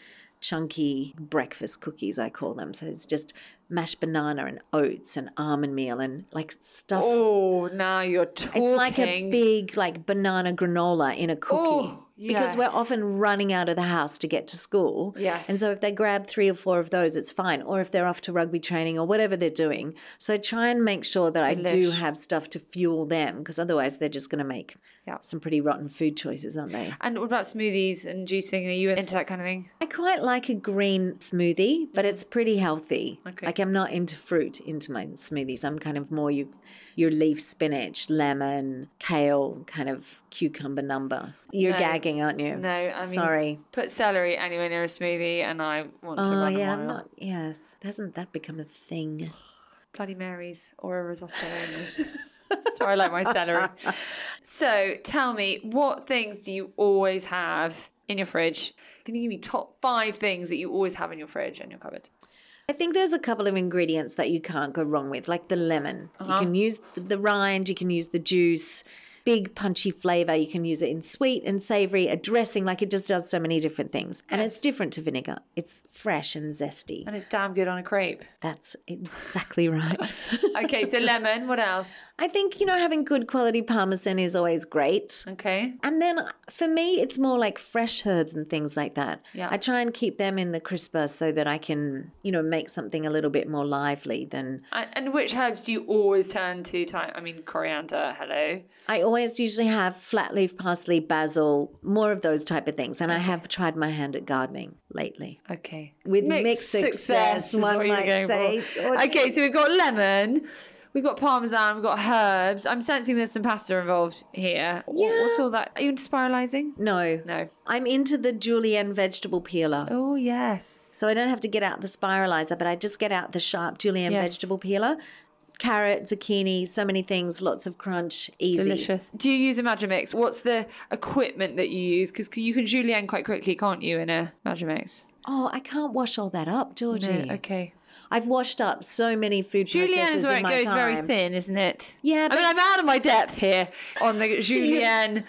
chunky breakfast cookies, I call them. So it's just mashed banana and oats and almond meal and like stuff. Oh, now you're talking. It's like a big like banana granola in a cookie. Oh, Because we're often running out of the house to get to school. Yes. And so if they grab three or four of those, it's fine. Or if they're off to rugby training or whatever they're doing. So try and make sure that I do have stuff to fuel them because otherwise they're just going to make Yeah. some pretty rotten food choices, aren't they? And what about smoothies and juicing? Are you into that kind of thing? I quite like a green smoothie, but mm. it's pretty healthy. Okay. Like I'm not into fruit into my smoothies. I'm kind of more you your leaf spinach, lemon, kale, kind of cucumber number. You're No. gagging, aren't you? No, I mean, sorry. Put celery anywhere near a smoothie, and I want to Oh run a mile. I'm not. Yes, hasn't that become a thing? Bloody Marys or a risotto Sorry, I like my celery. So tell me, what things do you always have in your fridge? Can you give me top five things that you always have in your fridge and your cupboard? I think there's a couple of ingredients that you can't go wrong with, like the lemon. Uh-huh. You can use the rind, you can use the juice. Big punchy flavor. You can use it in sweet and savory, a dressing, like it just does so many different things. And it's different to vinegar. It's fresh and zesty. And it's damn good on a crepe. That's exactly right. Okay, so lemon. What else? I think, you know, having good quality parmesan is always great. Okay. And then for me, it's more like fresh herbs and things like that. Yeah. I try and keep them in the crisper so that I can, you know, make something a little bit more lively than And, and which herbs do you always turn to? Thyme. I mean, coriander. Hello. I always usually have flat leaf parsley, basil, more of those type of things. And I have tried my hand at gardening lately. Okay. With mixed success, is one might going say. for. Okay, so we've got lemon, we've got parmesan, we've got herbs. I'm sensing there's some pasta involved here. Yeah. What's all that? Are you into spiralizing? No. No. I'm into the julienne vegetable peeler. Oh yes. So I don't have to get out the spiralizer, but I just get out the sharp julienne Yes. vegetable peeler. Carrot, zucchini, so many things, lots of crunch, easy. Delicious. Do you use a Magimix? What's the equipment that you use? Because you can julienne quite quickly, can't you, in a Magimix? Oh, I can't wash all that up, Georgie. No. Okay. I've washed up so many food Julienne is where it goes very thin, isn't it? Yeah, I mean, I'm out of my depth here on the julienne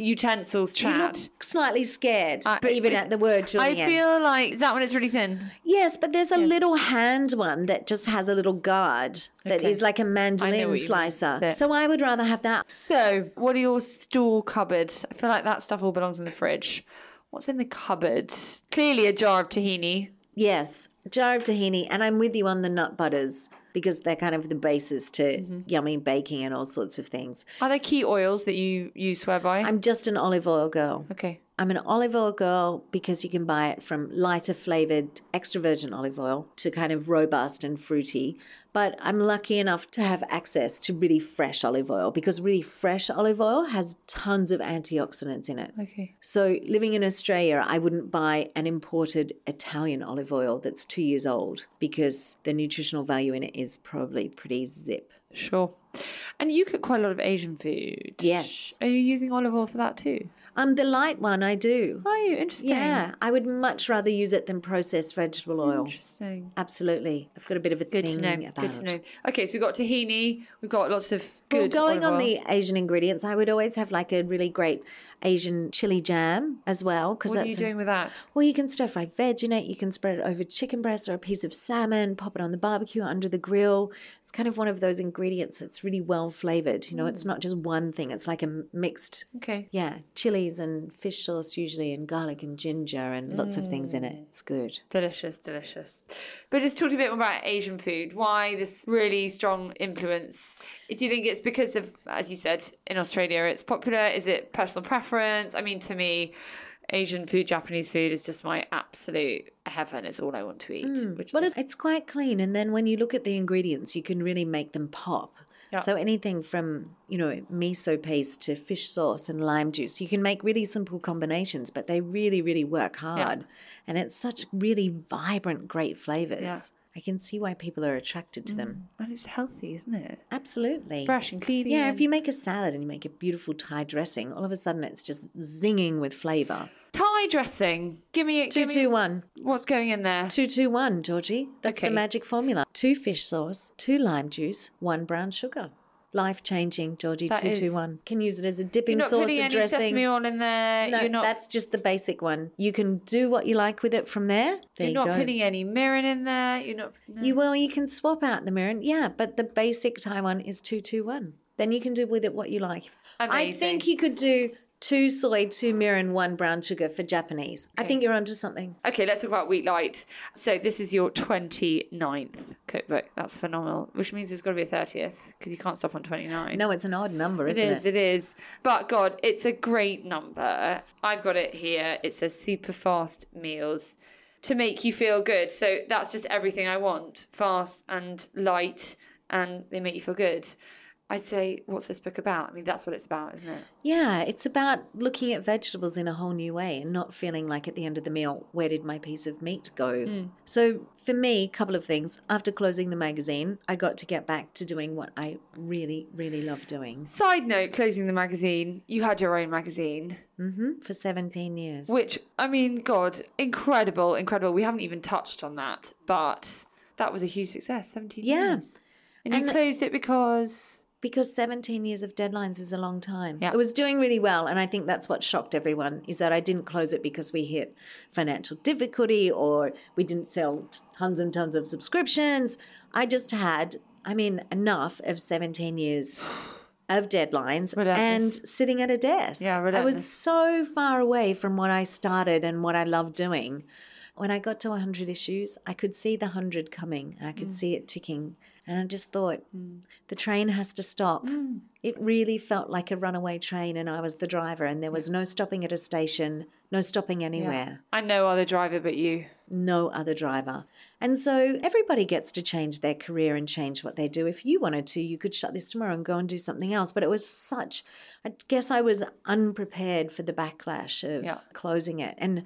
utensils You look chat. slightly scared, but even it- at the word I feel like is that when it's really thin? Yes, but there's a little hand one that just has a little guard that is Okay. like a mandolin what you mean. slicer. So I would rather have that. So, what are your store cupboard? I feel like that stuff all belongs in the fridge. What's in the cupboard? Clearly a jar of tahini. Yes, jar of tahini, and I'm with you on the nut butters because they're kind of the basis to Mm-hmm. yummy baking and all sorts of things. Are there key oils that you you swear by? I'm just an olive oil girl. okay. I'm an olive oil girl because you can buy it from lighter flavored extra virgin olive oil to kind of robust and fruity. But I'm lucky enough to have access to really fresh olive oil because really fresh olive oil has tons of antioxidants in it. Okay. So, living in Australia, I wouldn't buy an imported Italian olive oil that's two years old because the nutritional value in it is probably pretty zip. Sure. And you cook quite a lot of Asian food. Yes. Are you using olive oil for that too? Um, the light one, I do. Oh, you interesting? Yeah, I would much rather use it than processed vegetable oil. Interesting. Absolutely. I've got a bit of a Good thing to know. about Good to know. Okay, so we've got tahini. We've got lots of Well, good. going olive on oil. the Asian ingredients, I would always have like a really great Asian chili jam as well. Because What are you doing with that? Well, you can stir fry veg in it. You can spread it over chicken breast or a piece of salmon, pop it on the barbecue under the grill. It's kind of one of those ingredients that's really well flavored. You know, Mm. it's not just one thing, it's like a mixed, Okay. yeah, chilies and fish sauce usually, and garlic and ginger and lots of things in Mm. it. It's good. Delicious, delicious. But just talk a bit more about Asian food. Why this really strong influence? Do you think it's because of, as you said, in Australia it's popular? Is it personal preference? I mean, to me, Asian food, Japanese food is just my absolute heaven. It's all I want to eat. Hmm. Which Well, is, it's, quite clean. And then when you look at the ingredients, you can really make them pop. Yeah. So anything from, you know, miso paste to fish sauce and lime juice, you can make really simple combinations, but they really, really work hard. And it's such really vibrant, great flavors. Yeah. I can see why people are attracted to them. Mm, and it's healthy, isn't it? Absolutely. Fresh and clean. Yeah, if you make a salad and you make a beautiful Thai dressing, all of a sudden it's just zinging with flavor. Thai dressing. Give me Two, give me- one. What's going in there? Two, two, one, Georgie. That's Okay. the magic formula. Two fish sauce, two lime juice, one brown sugar. Life changing, Georgie. Two, two, one. Can use it as a dipping You're not sauce putting any dressing. sesame oil in there. no, not. that's just the basic one. You can do what you like with it from there. There you're you not go. putting any mirin in there. You're not. no. You well, you can swap out the mirin, yeah, but the basic Thai one is two two one. Then you can do with it what you like. Amazing. I think you could do two soy, two mirin, one brown sugar for Japanese. I think you're onto something. Okay, let's talk about Week Light. So this is your 29th cookbook. That's phenomenal. Which means there's got to be a 30th because you can't stop on 29. No, it's an odd number, It isn't is, it? it is. But God, it's a great number. I've got it here. It says super fast meals to make you feel good. So that's just everything I want fast and light, and they make you feel good. I'd say, what's this book about? I mean, that's what it's about, isn't it? Yeah, it's about looking at vegetables in a whole new way and not feeling like at the end of the meal, where did my piece of meat go? Hmm. So, for me, a couple of things. After closing the magazine, I got to get back to doing what I really, really love doing Side note, closing the magazine, you had your own magazine, hmm for 17 years. which, I mean, God, incredible, incredible. We haven't even touched on that, but that was a huge success 17 Yeah. years. And you closed it because. Because 17 years of deadlines is a long time. Yeah. It was doing really well and I think that's what shocked everyone is that I didn't close it because we hit financial difficulty or we didn't sell tons and tons of subscriptions. I just had I mean enough of 17 years of deadlines and sitting at a desk. Yeah, I was so far away from what I started and what I loved doing. When I got to 100 issues, I could see the 100 coming I Mm. could see it ticking. And I just thought, the train has to stop. Mm. It really felt like a runaway train, and I was the driver, and there was no stopping at a station, no stopping anywhere, I know other driver but you. no other driver. And so everybody gets to change their career and change what they do. If you wanted to, you could shut this tomorrow and go and do something else. But it was such, I guess I was unprepared for the backlash of Yeah. closing it. And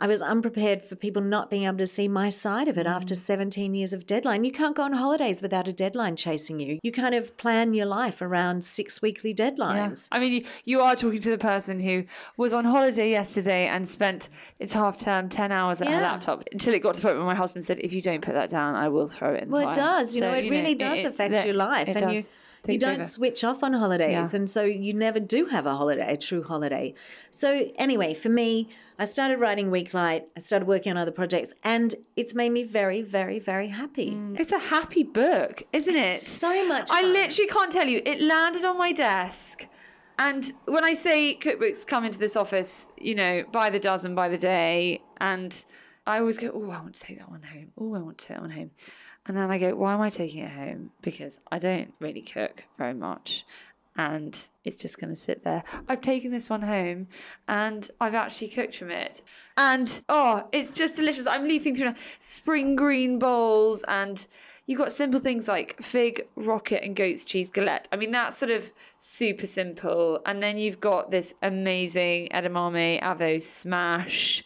I was unprepared for people not being able to see my side of it Mm. after 17 years of deadline. You can't go on holidays without a deadline chasing you. You kind of plan your life around six weekly deadlines. I mean, you, you are talking to the person who was on holiday yesterday and spent its half term 10 hours at her laptop until it got to the point where my husband said, If you don't put that down, I will throw it in the Well, it does. You So, know, it really does it- affect that- your life, It and does. you you don't over. switch off on holidays, Yeah. and so you never do have a holiday, a true holiday. So anyway, for me, I started writing Weeklight. I started working on other projects, and it's made me very, very, very happy. Mm. It's a happy book, isn't it? so much I literally can't tell you. It landed on my desk. And when I say cookbooks come into this office, you know, by the dozen, by the day, and I always go, oh, I want to take that one home. Oh, I want to take that one home. And then I go, why am I taking it home? Because I don't really cook very much. And it's just going to sit there. I've taken this one home and I've actually cooked from it. And oh, it's just delicious. I'm leafing through now. spring green bowls and you've got simple things like fig, rocket, and goat's cheese galette. I mean, that's sort of super simple. And then you've got this amazing edamame avo smash,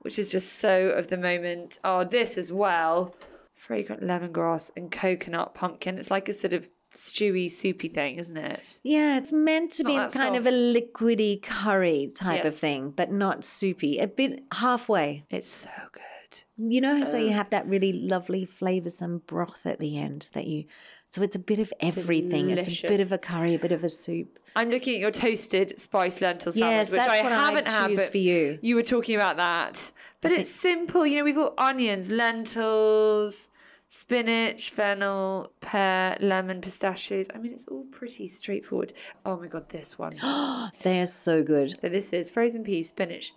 which is just so of the moment. Oh, this as well. Fragrant lemongrass and coconut pumpkin. It's like a sort of stewy, soupy thing, isn't it? Yeah, it's meant to not be kind of a liquidy curry type of thing, but not soupy. A bit halfway. It's so good. You know, so you have that really lovely flavoursome broth at the end that you. So it's a bit of everything. It's a bit of a curry, a bit of a soup. I'm looking at your toasted spiced lentil sandwich, Yes, which I haven't had. But for you. You were talking about that, but it's simple. You know, we've got onions, lentils, spinach, fennel, pear, lemon, pistachios. I mean, it's all pretty straightforward. Oh my god, this one. They're so good. so this is frozen peas, spinach,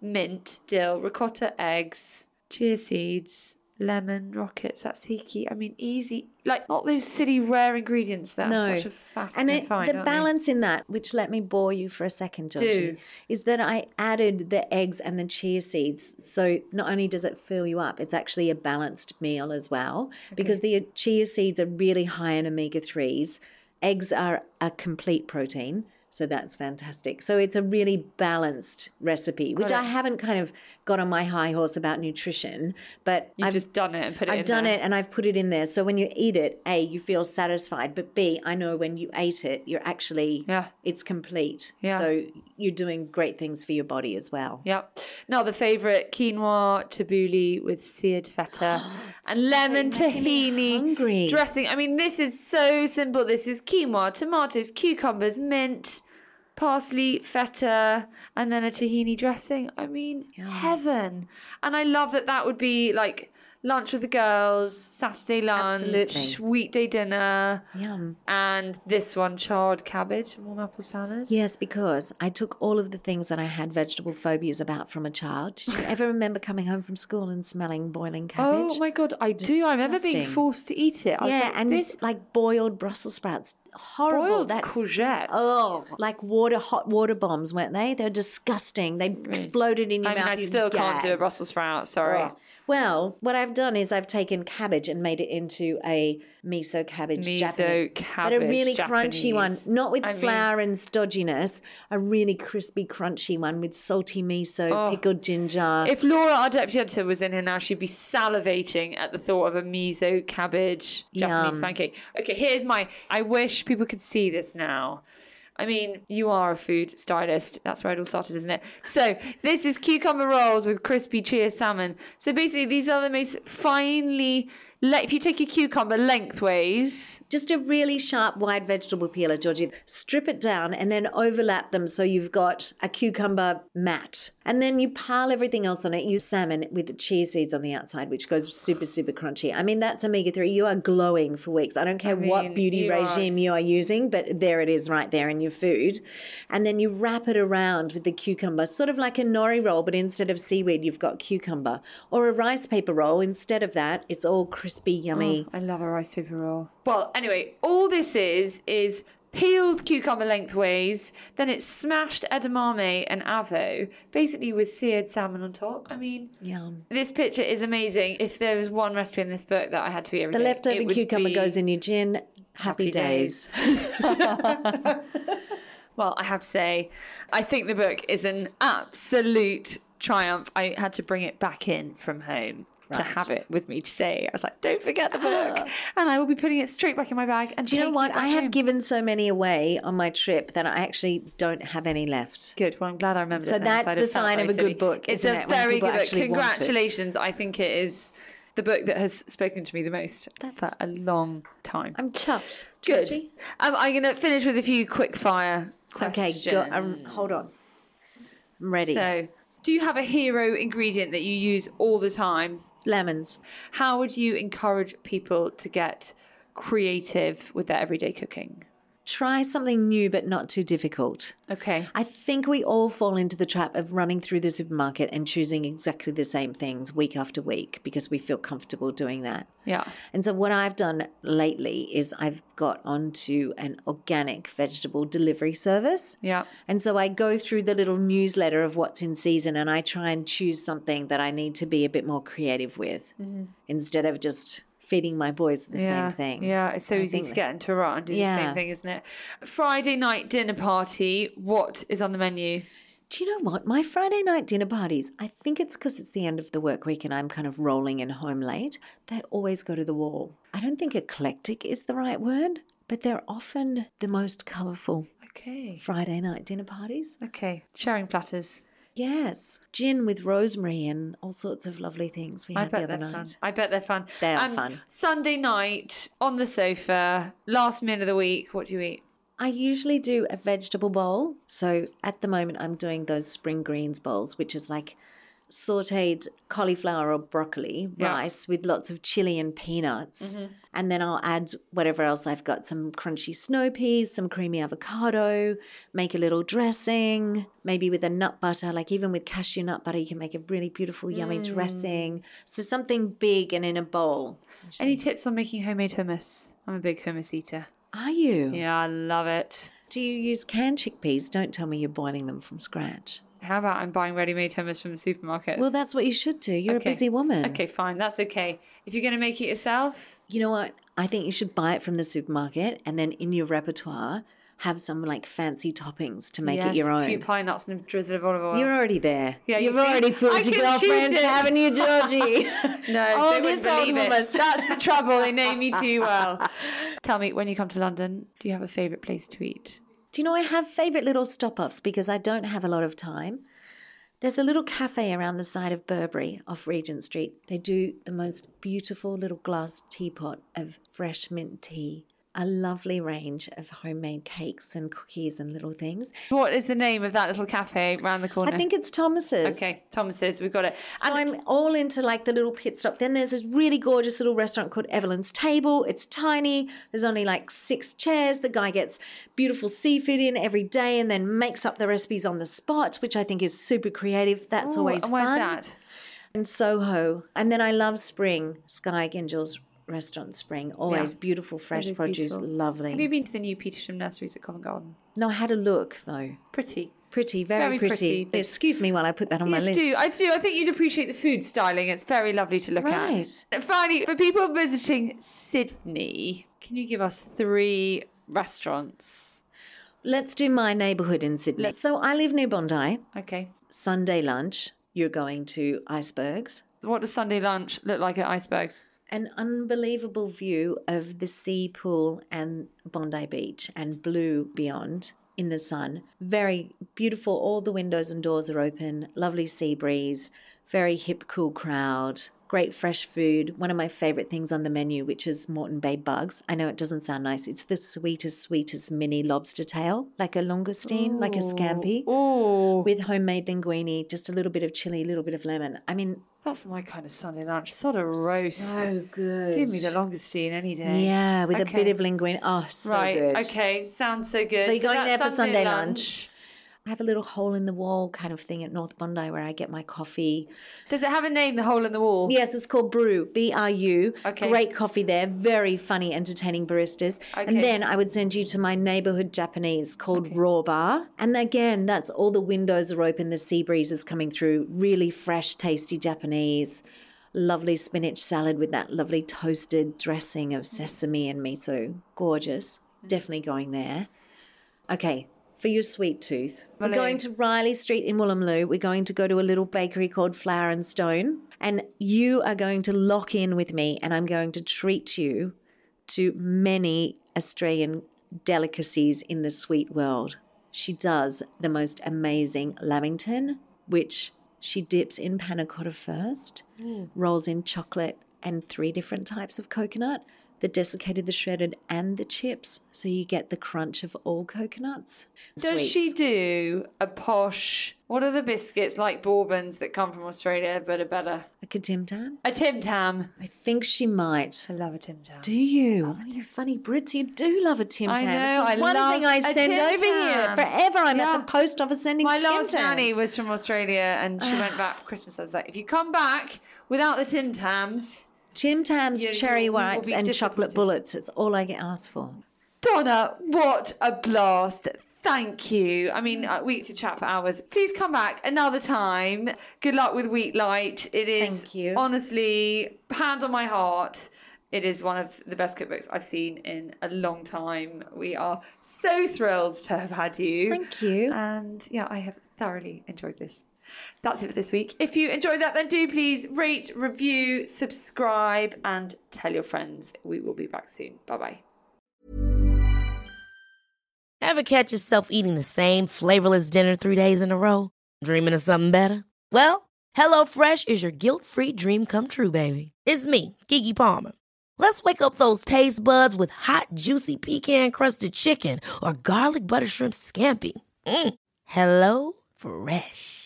mint, dill, ricotta, eggs, chia seeds, lemon rockets, tzatziki. I mean, easy. Like, not those silly rare ingredients that no. are such a and it, find. the aren't they? balance in that, which let me bore you for a second, Georgie, is that I added the eggs and the chia seeds. So not only does it fill you up, it's actually a balanced meal as well because the chia seeds are really high in omega 3s. Eggs are a complete protein. So that's fantastic. So it's a really balanced recipe, which I haven't kind of got on my high horse about nutrition, but You've I've just done it and put it I've done there. it and I've put it in there. So when you eat it, A, you feel satisfied, but B, I know when you ate it, you're actually, Yeah. it's complete. Yeah. So you're doing great things for your body as well. Yep. Now the favourite quinoa tabbouleh with seared feta and lemon tahini hungry. dressing. I mean, this is so simple. This is quinoa, tomatoes, cucumbers, mint, parsley, feta, and then a tahini dressing. I mean, heaven. And I love that that would be like lunch with the girls, Saturday lunch, Absolutely. weekday dinner, Yum. and this one charred cabbage, warm apple salad. Yes, because I took all of the things that I had vegetable phobias about from a child. Did you ever remember coming home from school and smelling boiling oh cabbage? Oh my god, I do. I remember being Disgusting. forced to eat it. I was yeah, like, and this like boiled Brussels sprouts. Horrible. Boiled That's, courgettes. Oh, like water, hot water bombs, weren't they? They're disgusting. They exploded in your I mean, mouth. I still can't do a. Brussels sprout. Sorry. Oh. Well, what I've done is I've taken cabbage and made it into a miso cabbage Miso Japanese, but a cabbage really crunchy one, not with I mean- flour and stodginess. A really crispy, crunchy one with salty miso, oh. pickled ginger. If Laura, our deputy editor, was in here now, she'd be salivating at the thought of a miso cabbage Japanese Yum. pancake. Okay, here's my. I wish people could see this now. I mean, you are a food stylist. That's where it all started, isn't it? So, this is cucumber rolls with crispy chia salmon. So, basically, these are the most finely. If you take a cucumber lengthways, Just a really sharp, wide vegetable peeler, Georgie. Strip it down and then overlap them so you've got a cucumber mat. And then you pile everything else on it. Use salmon with the chia seeds on the outside, which goes super, super crunchy. I mean, that's omega 3. You are glowing for weeks. I don't care mean, what beauty you regime s- you are using, but there it is right there in your food. And then you wrap it around with the cucumber, sort of like a nori roll, but instead of seaweed, you've got cucumber. Or a rice paper roll. Instead of that, it's all crispy, yummy. Oh, I love a rice paper roll. Well, anyway, all this is is peeled cucumber lengthways, then it's smashed edamame and avo, basically with seared salmon on top. I mean, Yum. this picture is amazing. If there was one recipe in this book that I had to eat every The day, leftover it would cucumber be- goes in your gin. Happy, Happy days. Well, I have to say, I think the book is an absolute triumph. I had to bring it back in from home. To have it with me today, I was like, "Don't forget the book," and I will be putting it straight back in my bag. And Do you know what? I have home. given so many away on my trip that I actually don't have any left. Good. Well, I'm glad I remembered. So that's the sign of a good book, It's a it, very good book. actually want it. Congratulations. I think it is the book that has spoken to me the most for a long time. I'm chuffed. good. Um, I'm going to finish with a few quick fire Okay, questions. go, um, hold on. I'm ready. So, do you have a hero ingredient that you use all the time? Lemons. How would you encourage people to get creative with their everyday cooking? Try something new but not too difficult. Okay. I think we all fall into the trap of running through the supermarket and choosing exactly the same things week after week because we feel comfortable doing that. Yeah. And so, what I've done lately is I've got onto an organic vegetable delivery service. Yeah. And so, I go through the little newsletter of what's in season and I try and choose something that I need to be a bit more creative with mm-hmm. instead of just feeding my boys the yeah. same thing. Yeah, it's so I easy to get into a rut and do the same thing, isn't it? Friday night dinner party. What is on the menu? Do you know what? My Friday night dinner parties, I think it's because it's the end of the work week and I'm kind of rolling in home late. They always go to the wall. I don't think eclectic is the right word, but they're often the most colourful Okay. Friday night dinner parties. Okay. Sharing platters. Yes. Gin with rosemary and all sorts of lovely things we I had the other night. fun. I bet they're fun. They are fun. Sunday night on the sofa, last meal of the week. What do you eat? I usually do a vegetable bowl. So at the moment, I'm doing those spring greens bowls, which is like sauteed cauliflower or broccoli Yeah. rice with lots of chili and peanuts. Mm-hmm. And then I'll add whatever else I've got some crunchy snow peas, some creamy avocado, make a little dressing, maybe with a nut butter, like even with cashew nut butter, you can make a really beautiful, yummy mm. dressing. So something big and in a bowl. Any tips on making homemade hummus? I'm a big hummus eater. Are you? Yeah, I love it. Do you use canned chickpeas? Don't tell me you're boiling them from scratch. How about I'm buying ready-made hummus from the supermarket? Well, that's what you should do. You're Okay. a busy woman. Okay, fine. That's okay. If you're going to make it yourself, You know what? I think you should buy it from the supermarket and then in your repertoire have some like fancy toppings to make yes, it your own. A few pine nuts and a drizzle of olive oil. You're already there. Yeah, you You've see? already fooled your girlfriend, girlfriends, choose it. haven't you, Georgie? No, Oh, they wouldn't believe it. That's the trouble. They know me too well. Tell me, when you come to London, do you have a favourite place to eat? Do you know I have favourite little stop offs because I don't have a lot of time? There's a little cafe around the side of Burberry off Regent Street. They do the most beautiful little glass teapot of fresh mint tea, a lovely range of homemade cakes and cookies and little things. What is the name of that little cafe round the corner? I think it's Thomas's. Okay, Thomas's. We've got it. So I'm all into like the little pit stop. Then there's a really gorgeous little restaurant called Evelyn's Table. It's tiny. There's only like six chairs. The guy gets beautiful seafood in every day and then makes up the recipes on the spot, which I think is super creative. That's Ooh, always and fun. where's that? In Soho. And then I love Spring, Skye Gyngell's restaurant Spring. Always beautiful fresh produce. beautiful. Lovely. Have you been to the new Petersham Nurseries at Covent Garden? no, I had a look though. Pretty. Pretty, very, Very pretty. pretty. Excuse me while I put that on yes, my list. I do. I do. I think you'd appreciate the food styling. It's very lovely to look Right. at. Finally, for people visiting Sydney, can you give us three restaurants? Let's do my neighbourhood in Sydney. So I live near Bondi. Okay. Sunday lunch, you're going to Icebergs. What does Sunday lunch look like at Icebergs? An unbelievable view of the sea pool and Bondi Beach and blue beyond in the sun. Very beautiful. All the windows and doors are open. Lovely sea breeze. Very hip, cool crowd. Great fresh food. One of my favorite things on the menu, which is Moreton Bay bugs. I know it doesn't sound nice. It's the sweetest, sweetest mini lobster tail, like a langoustine, like a scampi, Oh, with homemade linguine, just a little bit of chili, a little bit of lemon. I mean, that's my kind of Sunday lunch. Sort of roast. so good. Give me the langoustine any day. Yeah, with a bit of linguine. Oh, so right. good. Okay. Sounds so good. So you're going there for Sunday lunch. I have a little hole in the wall kind of thing at North Bondi where I get my coffee. Does it have a name? The hole in the wall. Yes, it's called Brew, B R U. Okay. Great coffee there, very funny, entertaining baristas. Okay. And then I would send you to my neighborhood Japanese called Raw Bar. And again, that's all the windows are open, the sea breeze is coming through, really fresh, tasty Japanese. Lovely spinach salad with that lovely toasted dressing of sesame and miso. Gorgeous. Mm. Definitely going there. Okay, for your sweet tooth, we're going eh, to Riley Street in Woolloomooloo. We're going to go to a little bakery called Flour and Stone, and you are going to lock in with me, and I'm going to treat you to many Australian delicacies in the sweet world. She does the most amazing lamington, which she dips in panna cotta first, mm. rolls in chocolate and three different types of coconut the desiccated, the shredded, and the chips. So you get the crunch of all coconuts. Does she do a posh? What are the biscuits like bourbons that come from Australia but are better? Like a Tim Tam? A Tim Tam. I think she might. I love a Tim Tam. Do you? Oh, you funny Brits, you do love a Tim Tam. I Tam. know, It's the I one love thing I send Tim over here. Forever I'm Yeah. at the post office sending My Tim last Tams. nanny was from Australia and she went back for Christmas. I was like, if you come back without the Tim Tams, Tim Tams, You- Cherry Ripes, and chocolate bullets. It's all I get asked for. Donna, what a blast. Thank you. I mean, uh, we could chat for hours. Please come back another time. Good luck with Week Light. It is Thank you. honestly, hand on my heart. It is one of the best cookbooks I've seen in a long time. We are so thrilled to have had you. Thank you. And yeah, I have thoroughly enjoyed this. That's it for this week. If you enjoyed that, then do please rate, review, subscribe, and tell your friends. We will be back soon. Bye bye. Ever catch yourself eating the same flavorless dinner three days in a row? Dreaming of something better? Well, HelloFresh is your guilt free dream come true, baby. It's me, Keke Palmer. Let's wake up those taste buds with hot, juicy pecan crusted chicken or garlic butter shrimp scampi. Mm. Hello Fresh.